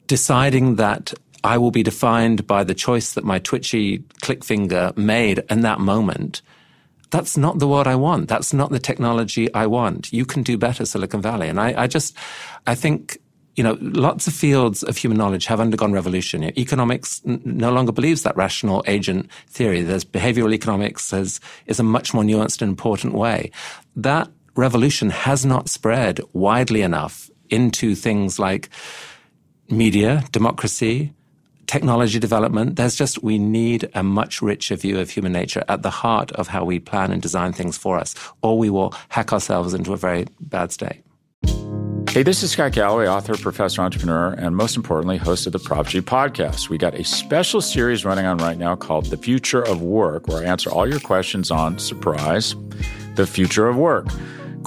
deciding that I will be defined by the choice that my twitchy click finger made in that moment. That's not the world I want. That's not the technology I want. You can do better, Silicon Valley. And I, I just, I think you know, lots of fields of human knowledge have undergone revolution. You know, economics n- no longer believes that rational agent theory. There's behavioral economics as, is a much more nuanced and important way. That revolution has not spread widely enough into things like media, democracy, technology development. There's just, we need a much richer view of human nature at the heart of how we plan and design things for us, or we will hack ourselves into a very bad state. Hey, this is Scott Galloway, author, professor, entrepreneur, and most importantly, host of the Prop G podcast. We got a special series running on right now called The Future of Work, where I answer all your questions on surprise, the future of work.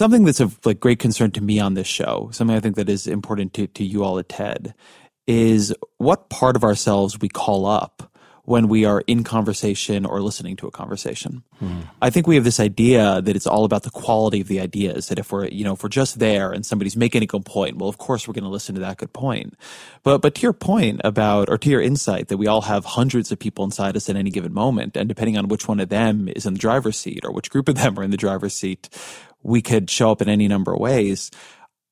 Something that's of like great concern to me on this show, something I think that is important to, to you all at TED, is what part of ourselves we call up when we are in conversation or listening to a conversation. Hmm. I think we have this idea that it's all about the quality of the ideas. That if we're, you know, if we're just there and somebody's making a good point, well, of course we're going to listen to that good point. But, but to your point about, or to your insight that we all have hundreds of people inside us at any given moment, and depending on which one of them is in the driver's seat or which group of them are in the driver's seat, we could show up in any number of ways.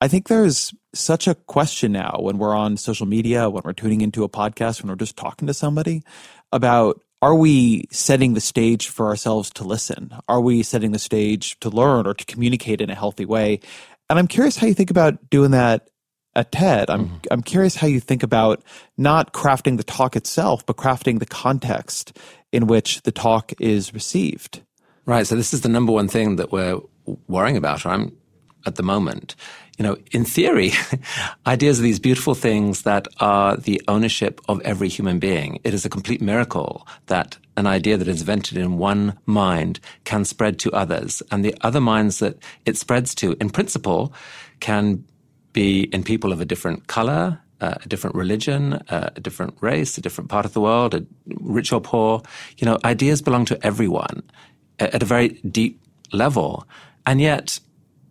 I think there's such a question now when we're on social media, when we're tuning into a podcast, when we're just talking to somebody about are we setting the stage for ourselves to listen? Are we setting the stage to learn or to communicate in a healthy way? And I'm curious how you think about doing that at TED. I'm mm-hmm. I'm curious how you think about not crafting the talk itself, but crafting the context in which the talk is received. Right. So this is the number one thing that we're worrying about, or I'm at the moment. You know, in theory, <laughs> ideas are these beautiful things that are the ownership of every human being. It is a complete miracle that an idea that is invented in one mind can spread to others. And the other minds that it spreads to, in principle, can be in people of a different color, uh, a different religion, uh, a different race, a different part of the world, a, rich or poor. You know, ideas belong to everyone at, at a very deep level. And yet,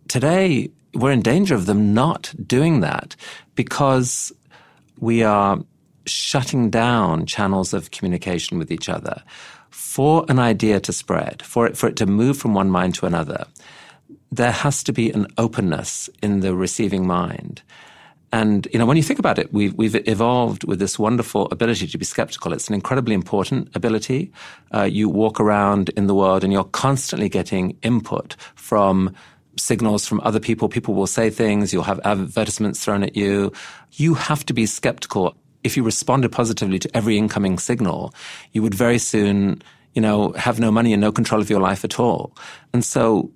today, we're in danger of them not doing that because we are shutting down channels of communication with each other. For an idea to spread, for it, for it to move from one mind to another, there has to be an openness in the receiving mind. And, you know, when you think about it, we've, we've evolved with this wonderful ability to be skeptical. It's an incredibly important ability. Uh, you walk around in the world and you're constantly getting input from signals from other people. People will say things. You'll have advertisements thrown at you. You have to be skeptical. If you responded positively to every incoming signal, you would very soon, you know, have no money and no control of your life at all. And so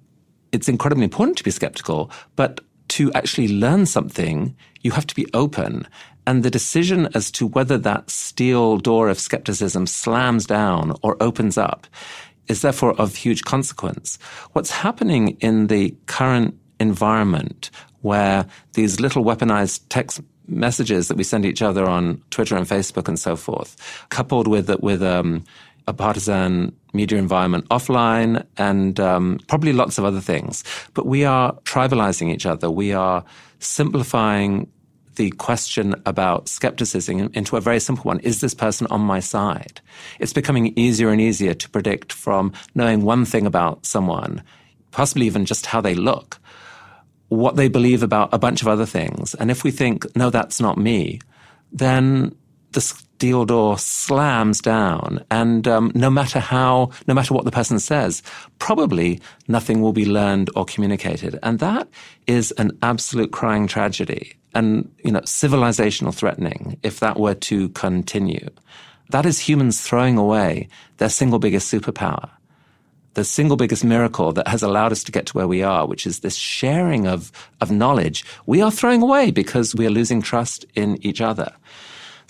it's incredibly important to be skeptical, but to actually learn something, you have to be open. And the decision as to whether that steel door of skepticism slams down or opens up is therefore of huge consequence. What's happening in the current environment where these little weaponized text messages that we send each other on Twitter and Facebook and so forth, coupled with with um, a partisan media environment offline and um, probably lots of other things. But we are tribalizing each other. We are simplifying the question about skepticism into a very simple one. Is this person on my side? It's becoming easier and easier to predict from knowing one thing about someone, possibly even just how they look, what they believe about a bunch of other things. And if we think, no, that's not me, then the steel door slams down, and um, no matter how, no matter what the person says, probably nothing will be learned or communicated, and that is an absolute crying tragedy, and you know, civilizational threatening if that were to continue. That is humans throwing away their single biggest superpower the single biggest miracle that has allowed us to get to where we are, which is this sharing of, of knowledge, we are throwing away because we are losing trust in each other.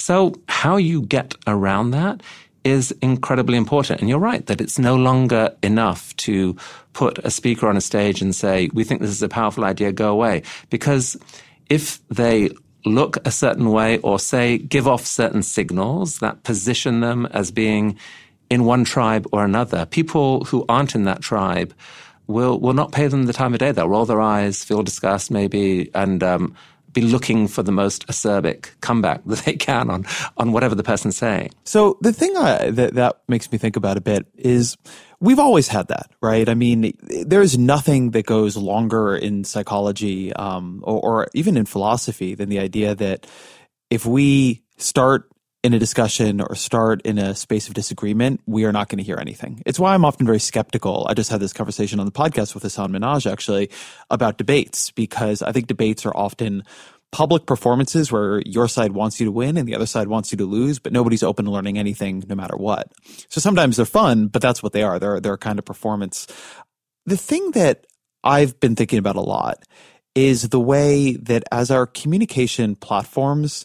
So how you get around that is incredibly important. And you're right that it's no longer enough to put a speaker on a stage and say, we think this is a powerful idea, go away. Because if they look a certain way or say, give off certain signals that position them as being in one tribe or another, people who aren't in that tribe will, will not pay them the time of day. They'll roll their eyes, feel disgust maybe, and, um, be looking for the most acerbic comeback <laughs> that they can on on whatever the person's saying. So the thing I, that that makes me think about a bit is we've always had that, right? I mean, there's nothing that goes longer in psychology um, or, or even in philosophy than the idea that if we start in a discussion or start in a space of disagreement, we are not going to hear anything. It's why I'm often very skeptical. I just had this conversation on the podcast with Hasan Minhaj actually about debates because I think debates are often public performances where your side wants you to win and the other side wants you to lose, but nobody's open to learning anything no matter what. So sometimes they're fun, but that's what they are. They're, they're a kind of performance. The thing that I've been thinking about a lot is the way that as our communication platforms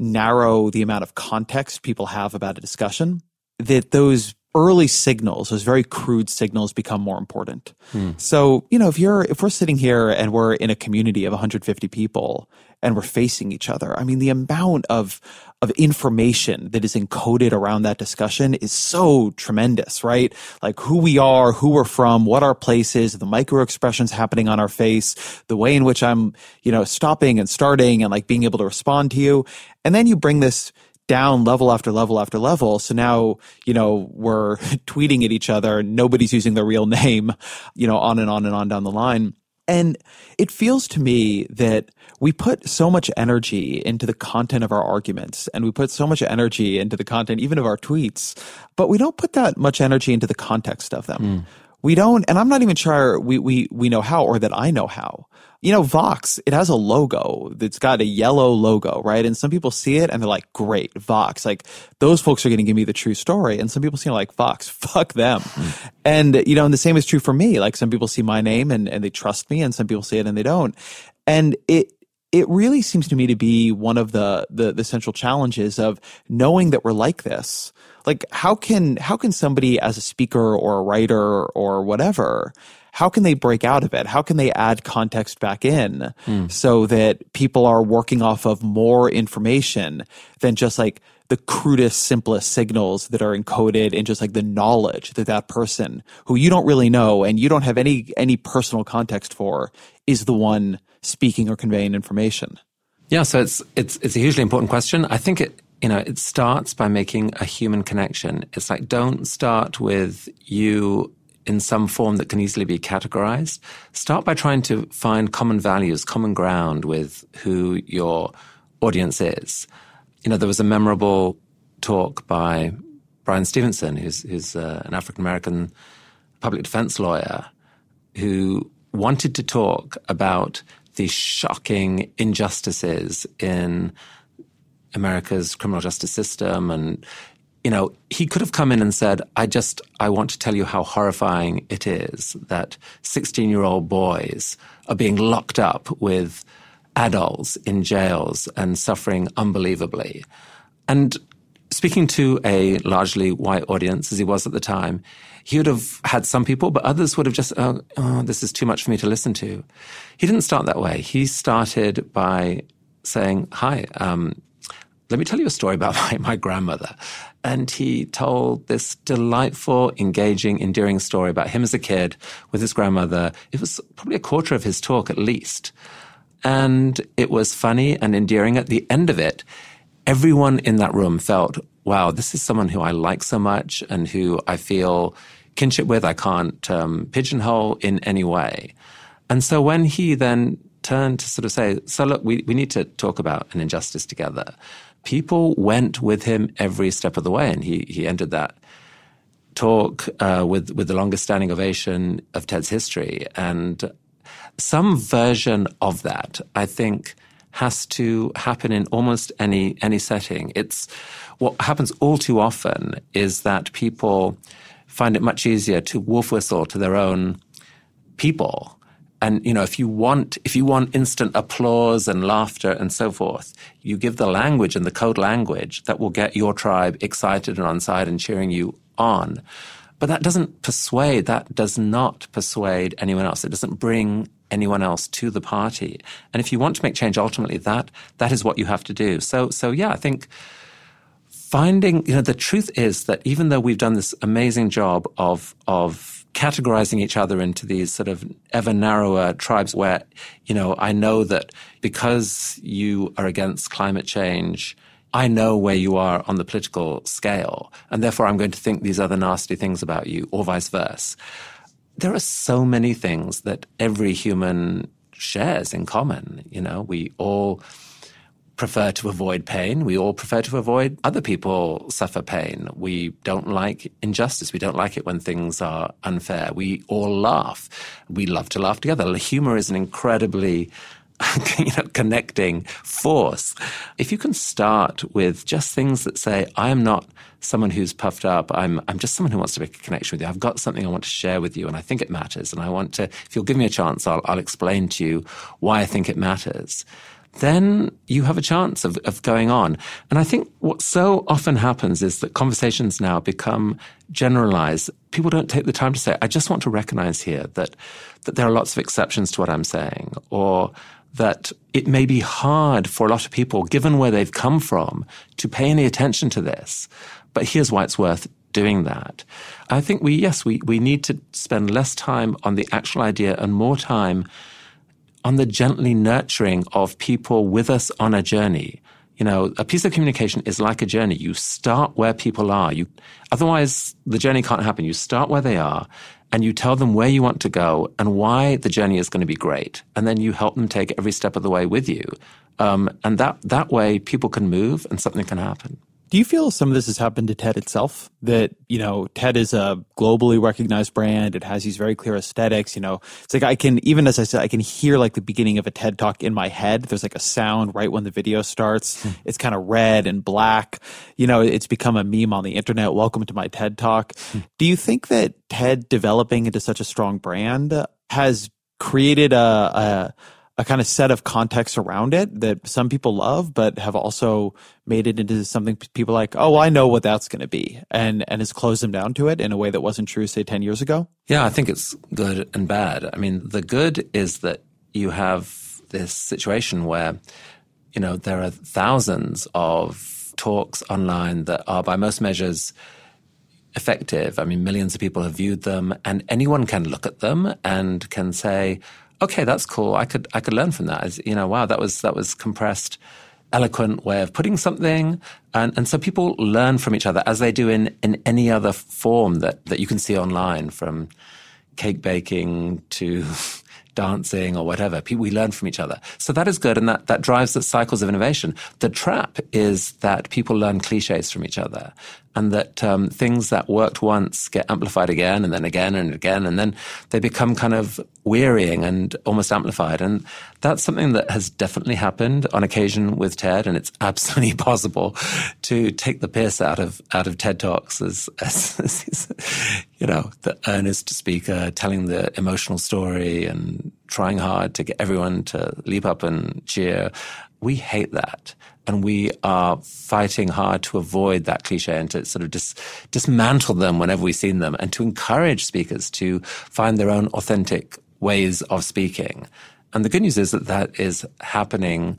narrow the amount of context people have about a discussion, that those early signals, those very crude signals become more important. Hmm. So, you know, if you're, if we're sitting here and we're in a community of 150 people and we're facing each other, I mean, the amount of, of information that is encoded around that discussion is so tremendous, right? Like who we are, who we're from, what our place is, the micro expressions happening on our face, the way in which I'm, you know, stopping and starting and like being able to respond to you. And then you bring this down level after level after level. So now, you know, we're <laughs> tweeting at each other. Nobody's using their real <laughs> name, you know, on and on and on down the line. And it feels to me that we put so much energy into the content of our arguments and we put so much energy into the content even of our tweets, but we don't put that much energy into the context of them. Mm. We don't, and I'm not even sure we, we, we know how or that I know how. You know, Vox, it has a logo that's got a yellow logo, right? And some people see it and they're like, great, Vox. Like, those folks are going to give me the true story. And some people see it like, Vox, <laughs> fuck them. Mm. And, you know, and the same is true for me. Like, some people see my name and, and they trust me and some people see it and they don't. And it, it really seems to me to be one of the, the, the central challenges of knowing that we're like this. Like how can how can somebody as a speaker or a writer or whatever how can they break out of it how can they add context back in mm. so that people are working off of more information than just like the crudest simplest signals that are encoded in just like the knowledge that that person who you don't really know and you don't have any any personal context for is the one speaking or conveying information yeah so it's it's it's a hugely important question i think it you know, it starts by making a human connection. It's like, don't start with you in some form that can easily be categorized, start by trying to find common values, common ground with who your audience is. You know, there was a memorable talk by Bryan Stevenson, who's, who's uh, an African American public defense lawyer, who wanted to talk about the shocking injustices in America's criminal justice system and you know, he could have come in and said, I just, I want to tell you how horrifying it is that 16 year old boys are being locked up with adults in jails and suffering unbelievably. And speaking to a largely white audience, as he was at the time, he would have had some people, but others would have just, oh, oh this is too much for me to listen to. He didn't start that way. He started by saying, Hi, um, let me tell you a story about <laughs> my, my grandmother. And he told this delightful, engaging, endearing story about him as a kid with his grandmother. It was probably a quarter of his talk at least. And it was funny and endearing. At the end of it, everyone in that room felt, wow, this is someone who I like so much and who I feel kinship with. I can't um, pigeonhole in any way. And so when he then turned to sort of say, so look, we, we need to talk about an injustice together people went with him every step of the way, and he he ended that talk uh, with with the longest standing ovation of TED's history, and some version of that, I think, has to happen in almost any any setting. It's what happens all too often is that people find it much easier to wolf whistle to their own people and you know if you want if you want instant applause and laughter and so forth you give the language and the code language that will get your tribe excited and on side and cheering you on. But that doesn't persuade that does not persuade anyone else. It doesn't bring anyone else to the party. And if you want to make change ultimately that that is what you have to do. So so yeah i think finding you know the truth is that even though we've done this amazing job of of categorizing each other into these sort of ever narrower tribes where, you know, I know that because you are against climate change, I know where you are on the political scale, and therefore I'm going to think these other nasty things about you, or vice versa. There are so many things that every human shares in common. You know, we all prefer to avoid pain. We all prefer to avoid other people suffer pain. We don't like injustice. We don't like it when things are unfair. We all laugh. We love to laugh together. Humor is an incredibly <laughs> you know, connecting force. If you can start with just things that say, I am not someone who's puffed up. I'm, I'm just someone who wants to make a connection with you. I've got something I want to share with you and I think it matters. And I want to, if you'll give me a chance, I'll, I'll explain to you why I think it matters then you have a chance of, of going on. And I think what so often happens is that conversations now become generalized. People don't take the time to say, I just want to recognize here that, that there are lots of exceptions to what I'm saying, or that it may be hard for a lot of people, given where they've come from, to pay any attention to this. But here's why it's worth doing that. I think we, yes, we, we need to spend less time on the actual idea and more time on the gently nurturing of people with us on a journey. You know, a piece of communication is like a journey. You start where people are. You, otherwise the journey can't happen. You start where they are and you tell them where you want to go and why the journey is going to be great. And then you help them take every step of the way with you. Um, and that, that way people can move and something can happen. Do you feel some of this has happened to TED itself? That, you know, TED is a globally recognized brand. It has these very clear aesthetics. You know, it's like I can, even as I said, I can hear like the beginning of a TED talk in my head. There's like a sound right when the video starts. Hmm. It's kind of red and black. You know, it's become a meme on the internet. Welcome to my TED talk. Hmm. Do you think that TED developing into such a strong brand has created a, a a kind of set of context around it that some people love, but have also made it into something people like, oh, well, I know what that's going to be, and and has closed them down to it in a way that wasn't true, say, ten years ago. Yeah, I think it's good and bad. I mean, the good is that you have this situation where, you know, there are thousands of talks online that are, by most measures, effective. I mean, millions of people have viewed them, and anyone can look at them and can say, okay, that's cool. I could I could learn from that. As, you know, wow, that was that was compressed eloquent way of putting something. And, and so people learn from each other as they do in, in any other form that, that you can see online from cake baking to <laughs> dancing or whatever. People, we learn from each other. So that is good. And that, that drives the cycles of innovation. The trap is that people learn cliches from each other and that um, things that worked once get amplified again and then again and again, and then they become kind of wearying and almost amplified. And that's something that has definitely happened on occasion with TED, and it's <laughs> absolutely possible to take the piss out of out of TED talks as, <laughs> as, as you know the earnest speaker telling the emotional story and trying hard to get everyone to leap up and cheer. We hate that and we are fighting hard to avoid that cliche and to sort of dis- dismantle them whenever we see them and to encourage speakers to find their own authentic ways of speaking. And the good news is that that is happening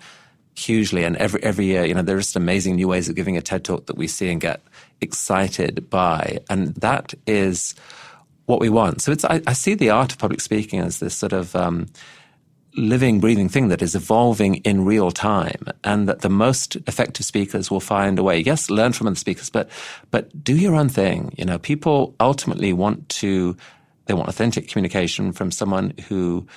hugely. And every, every year, you know, there are just amazing new ways of giving a TED talk that we see and get excited by. And that is what we want. So it's, I, I see the art of public speaking as this sort of, um, living, breathing thing that is evolving in real time, and that the most effective speakers will find a way. Yes, learn from other speakers, but but do your own thing. You know, people ultimately want to they want authentic communication from someone who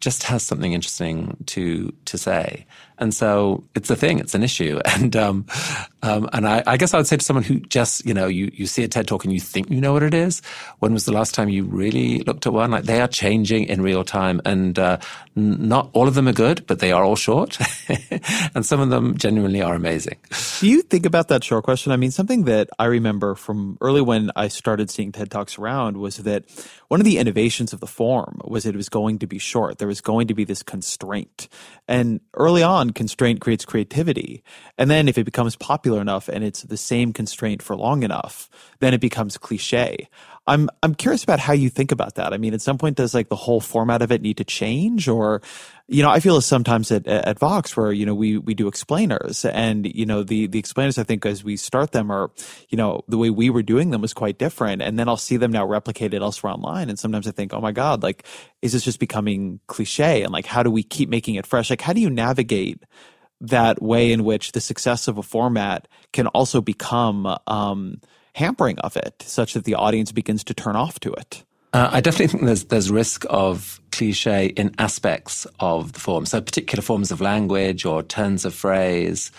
just has something interesting to to say. And so it's a thing, it's an issue. <laughs> And um, um, and I, I, guess I would say to someone who just, you know, you, you see a TED talk and you think you know what it is. When was the last time you really looked at one? Like they are changing in real time, and uh, not all of them are good, but they are all short, <laughs> and some of them genuinely are amazing. Do you think about that short question? I mean, something that I remember from early when I started seeing TED talks around was that one of the innovations of the form was it was going to be short. There was going to be this constraint, and early on, constraint creates creativity, and then if it becomes popular popular enough and it's the same constraint for long enough, then it becomes cliche. I'm I'm curious about how you think about that. I mean, at some point, does like the whole format of it need to change, or you know, I feel as sometimes at at Vox where you know we we do explainers, and you know the the explainers I think as we start them are, you know, the way we were doing them was quite different, and then I'll see them now replicated elsewhere online, and sometimes I think, oh my god, like is this just becoming cliche, and like how do we keep making it fresh? Like how do you navigate that way in which the success of a format can also become um, hampering of it, such that the audience begins to turn off to it. Uh, I definitely think there's there's risk of cliche in aspects of the form. So particular forms of language or turns of phrase,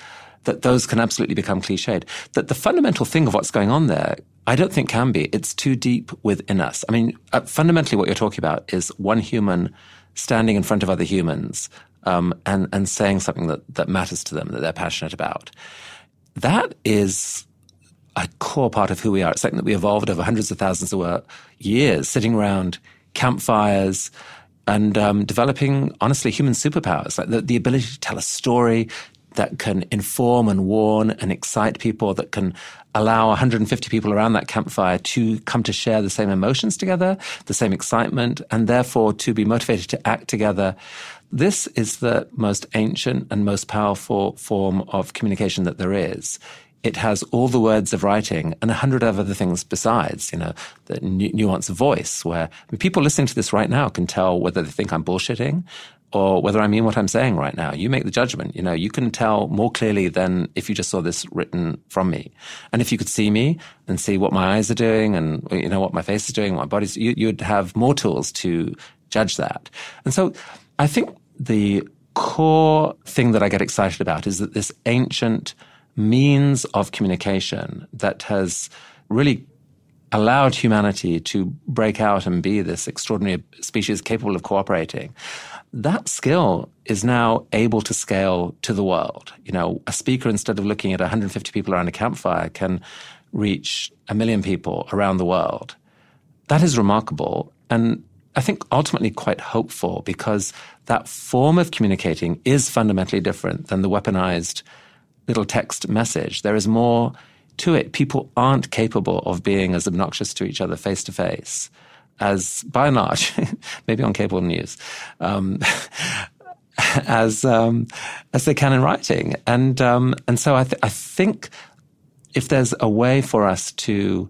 that those can absolutely become cliched. That the fundamental thing of what's going on there, I don't think can be. It's too deep within us. I mean, uh, fundamentally, what you're talking about is one human standing in front of other humans um, and and saying something that that matters to them that they're passionate about. That is a core part of who we are. It's something that we evolved over hundreds of thousands of years, sitting around campfires and um, developing, honestly, human superpowers, like the, the ability to tell a story that can inform and warn and excite people, that can allow 150 people around that campfire to come to share the same emotions together, the same excitement, and therefore to be motivated to act together. This is the most ancient and most powerful form of communication that there is. It has all the words of writing and a hundred other things besides, you know, the nu- nuance of voice where I mean, people listening to this right now can tell whether they think I'm bullshitting or whether I mean what I'm saying right now. You make the judgment. You know, you can tell more clearly than if you just saw this written from me. And if you could see me and see what my eyes are doing and, you know, what my face is doing, what my body's, you, you'd have more tools to judge that. And so I think the core thing that I get excited about is that this ancient means of communication that has really allowed humanity to break out and be this extraordinary species capable of cooperating. That skill is now able to scale to the world. You know, a speaker, instead of looking at 150 people around a campfire, can reach a million people around the world. That is remarkable. And I think ultimately quite hopeful because that form of communicating is fundamentally different than the weaponized little text message. There is more to it. People aren't capable of being as obnoxious to each other face to face as, by and large, <laughs> maybe on cable news, um, <laughs> as um, as they can in writing. And um, and so I, th- I think if there's a way for us to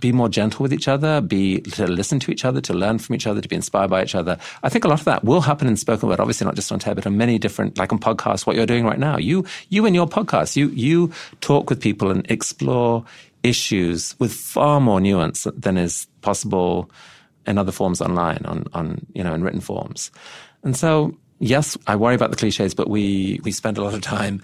be more gentle with each other, be to listen to each other, to learn from each other, to be inspired by each other. I think a lot of that will happen in spoken word, obviously not just on but on many different, like on podcasts, what you're doing right now. You, you and your podcast, you, you talk with people and explore issues with far more nuance than is possible in other forms online, on, on, you know, in written forms. And so, yes, I worry about the cliches, but we, we spend a lot of time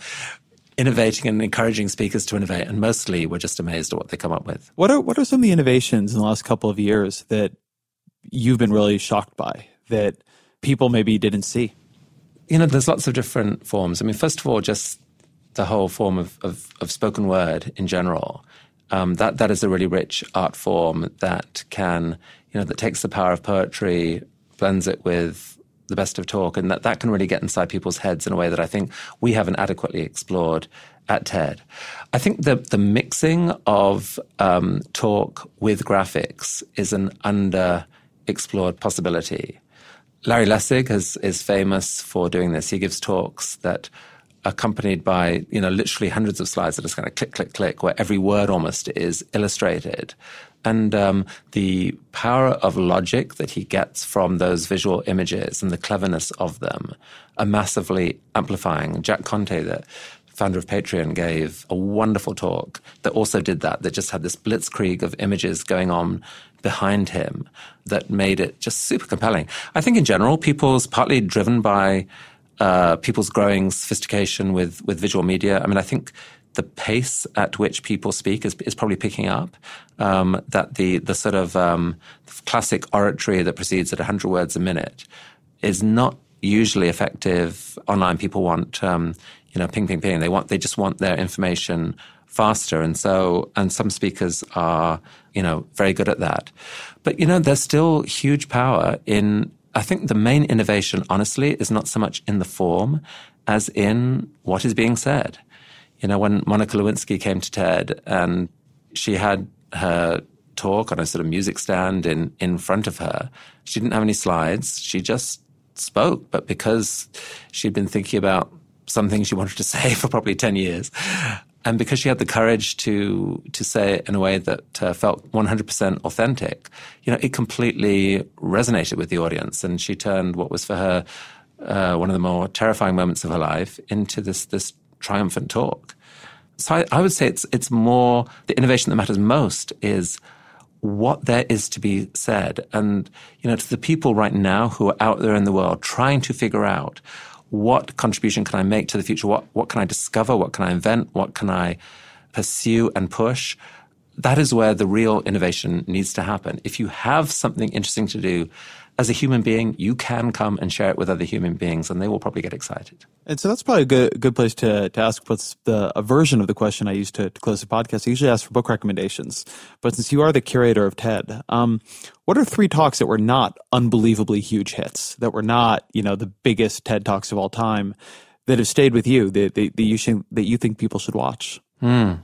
innovating and encouraging speakers to innovate. And mostly we're just amazed at what they come up with. What are, what are some of the innovations in the last couple of years that you've been really shocked by that people maybe didn't see? You know, there's lots of different forms. I mean, first of all, just the whole form of, of, of spoken word in general. Um, that that is a really rich art form that can, you know, that takes the power of poetry, blends it with the best of talk, and that, that can really get inside people's heads in a way that I think we haven't adequately explored at TED. I think the the mixing of um, talk with graphics is an underexplored possibility. Larry Lessig has, is famous for doing this. He gives talks that are accompanied by you know literally hundreds of slides that are just kind of click click click where every word almost is illustrated and um, the power of logic that he gets from those visual images and the cleverness of them are massively amplifying. Jack Conte, the founder of Patreon, gave a wonderful talk that also did that, that just had this blitzkrieg of images going on behind him that made it just super compelling. I think in general, people's partly driven by uh, people's growing sophistication with, with visual media. I mean, I think the pace at which people speak is, is probably picking up. Um, that the the sort of um, classic oratory that proceeds at 100 words a minute is not usually effective online. People want um, you know ping ping ping. They want they just want their information faster, and so and some speakers are you know very good at that. But you know there's still huge power in. I think the main innovation, honestly, is not so much in the form as in what is being said. You know, when Monica Lewinsky came to TED and she had her talk on a sort of music stand in, in front of her, she didn't have any slides. She just spoke. But because she'd been thinking about something she wanted to say <laughs> for probably 10 years, and because she had the courage to to say it in a way that uh, felt 100% authentic, you know, it completely resonated with the audience, and she turned what was for her uh, one of the more terrifying moments of her life into this this triumphant talk. So I, I would say it's it's more the innovation that matters most is what there is to be said. And, you know, to the people right now who are out there in the world trying to figure out what contribution can I make to the future? What, what can I discover? What can I invent? What can I pursue and push? That is where the real innovation needs to happen. If you have something interesting to do, as a human being, you can come and share it with other human beings, and they will probably get excited. And so that's probably a good good place to to ask what's the a version of the question I use to, to close the podcast. I usually ask for book recommendations, but since you are the curator of TED, um, what are three talks that were not unbelievably huge hits, that were not you know the biggest TED talks of all time, that have stayed with you, that that, that you should, that you think people should watch? Hmm.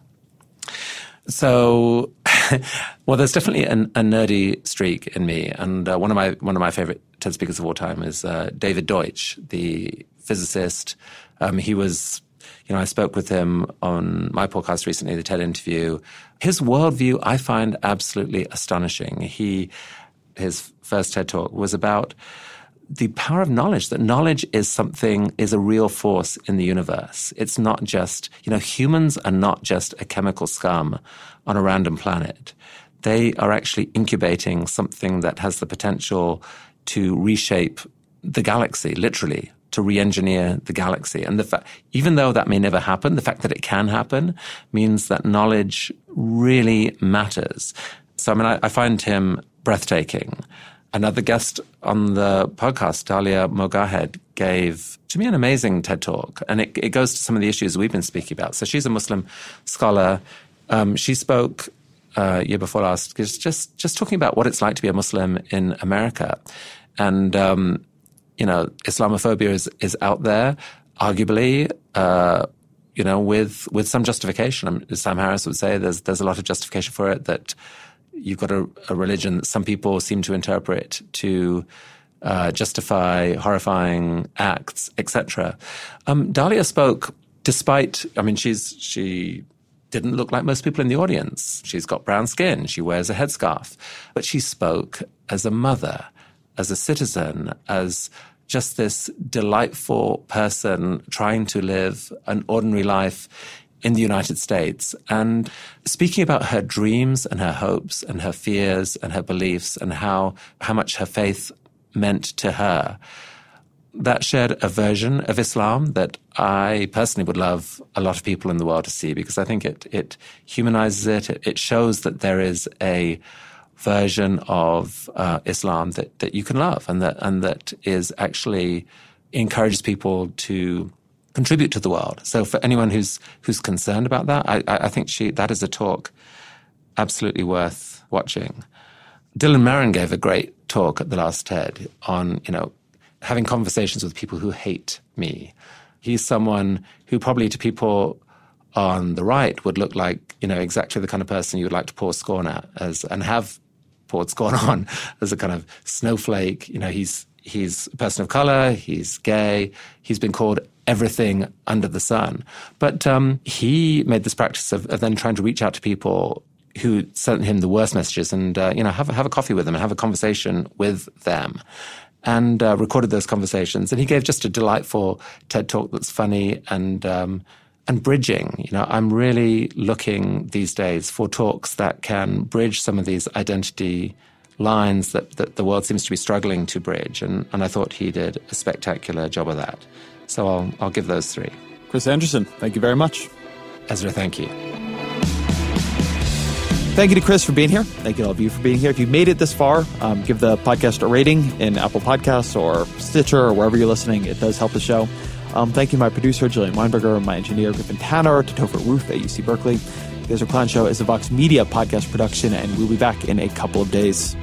So, <laughs> well, there's definitely an, a nerdy streak in me, and uh, one of my one of my favorite TED speakers of all time is uh, David Deutsch, the physicist. Um, he was, you know, I spoke with him on my podcast recently, the TED interview. His worldview I find absolutely astonishing. He, his first TED talk was about the power of knowledge that knowledge is something is a real force in the universe it's not just you know humans are not just a chemical scum on a random planet they are actually incubating something that has the potential to reshape the galaxy literally to re-engineer the galaxy and the fact even though that may never happen the fact that it can happen means that knowledge really matters so i mean i, I find him breathtaking Another guest on the podcast, Dalia Mogahed, gave to me an amazing TED talk, and it, it goes to some of the issues we've been speaking about. So she's a Muslim scholar. Um, she spoke uh, year before last, just, just talking about what it's like to be a Muslim in America, and um, you know, Islamophobia is is out there, arguably. Uh, you know, with with some justification. Sam Harris would say there's there's a lot of justification for it that you've got a, a religion that some people seem to interpret to uh, justify horrifying acts, etc. Um, Dalia spoke, despite I mean, she's she didn't look like most people in the audience. She's got brown skin. She wears a headscarf. But she spoke as a mother, as a citizen, as just this delightful person trying to live an ordinary life in the United States and speaking about her dreams and her hopes and her fears and her beliefs and how, how much her faith meant to her. That shared a version of Islam that I personally would love a lot of people in the world to see because I think it, it humanizes it. it. It shows that there is a version of uh, Islam that, that you can love and that, and that is actually encourages people to contribute to the world. So for anyone who's who's concerned about that, I, I think she that is a talk absolutely worth watching. Dylan Marron gave a great talk at the last TED on you know having conversations with people who hate me. He's someone who probably to people on the right would look like you know exactly the kind of person you would like to pour scorn at as and have poured scorn <laughs> on as a kind of snowflake. You know, he's he's a person of color, he's gay, he's been called everything under the sun. But um, he made this practice of, of, then trying to reach out to people who sent him the worst messages and, uh, you know, have, have a coffee with them and have a conversation with them. And uh, recorded those conversations. And he gave just a delightful TED talk that's funny and, um, and bridging. You know, I'm really looking these days for talks that can bridge some of these identity lines that, that the world seems to be struggling to bridge. And, and I thought he did a spectacular job of that. So I'll, I'll give those three. Chris Anderson, thank you very much. Ezra, thank you. Thank you to Chris for being here. Thank you to all of you for being here. If you made it this far, um, give the podcast a rating in Apple Podcasts or Stitcher or wherever you're listening. It does help the show. Um, thank you my producer, Jillian Weinberger, my engineer, Griffin Tanner, to Topher Ruth at UC Berkeley. The Ezra Klein Show is a Vox Media podcast production, and we'll be back in a couple of days.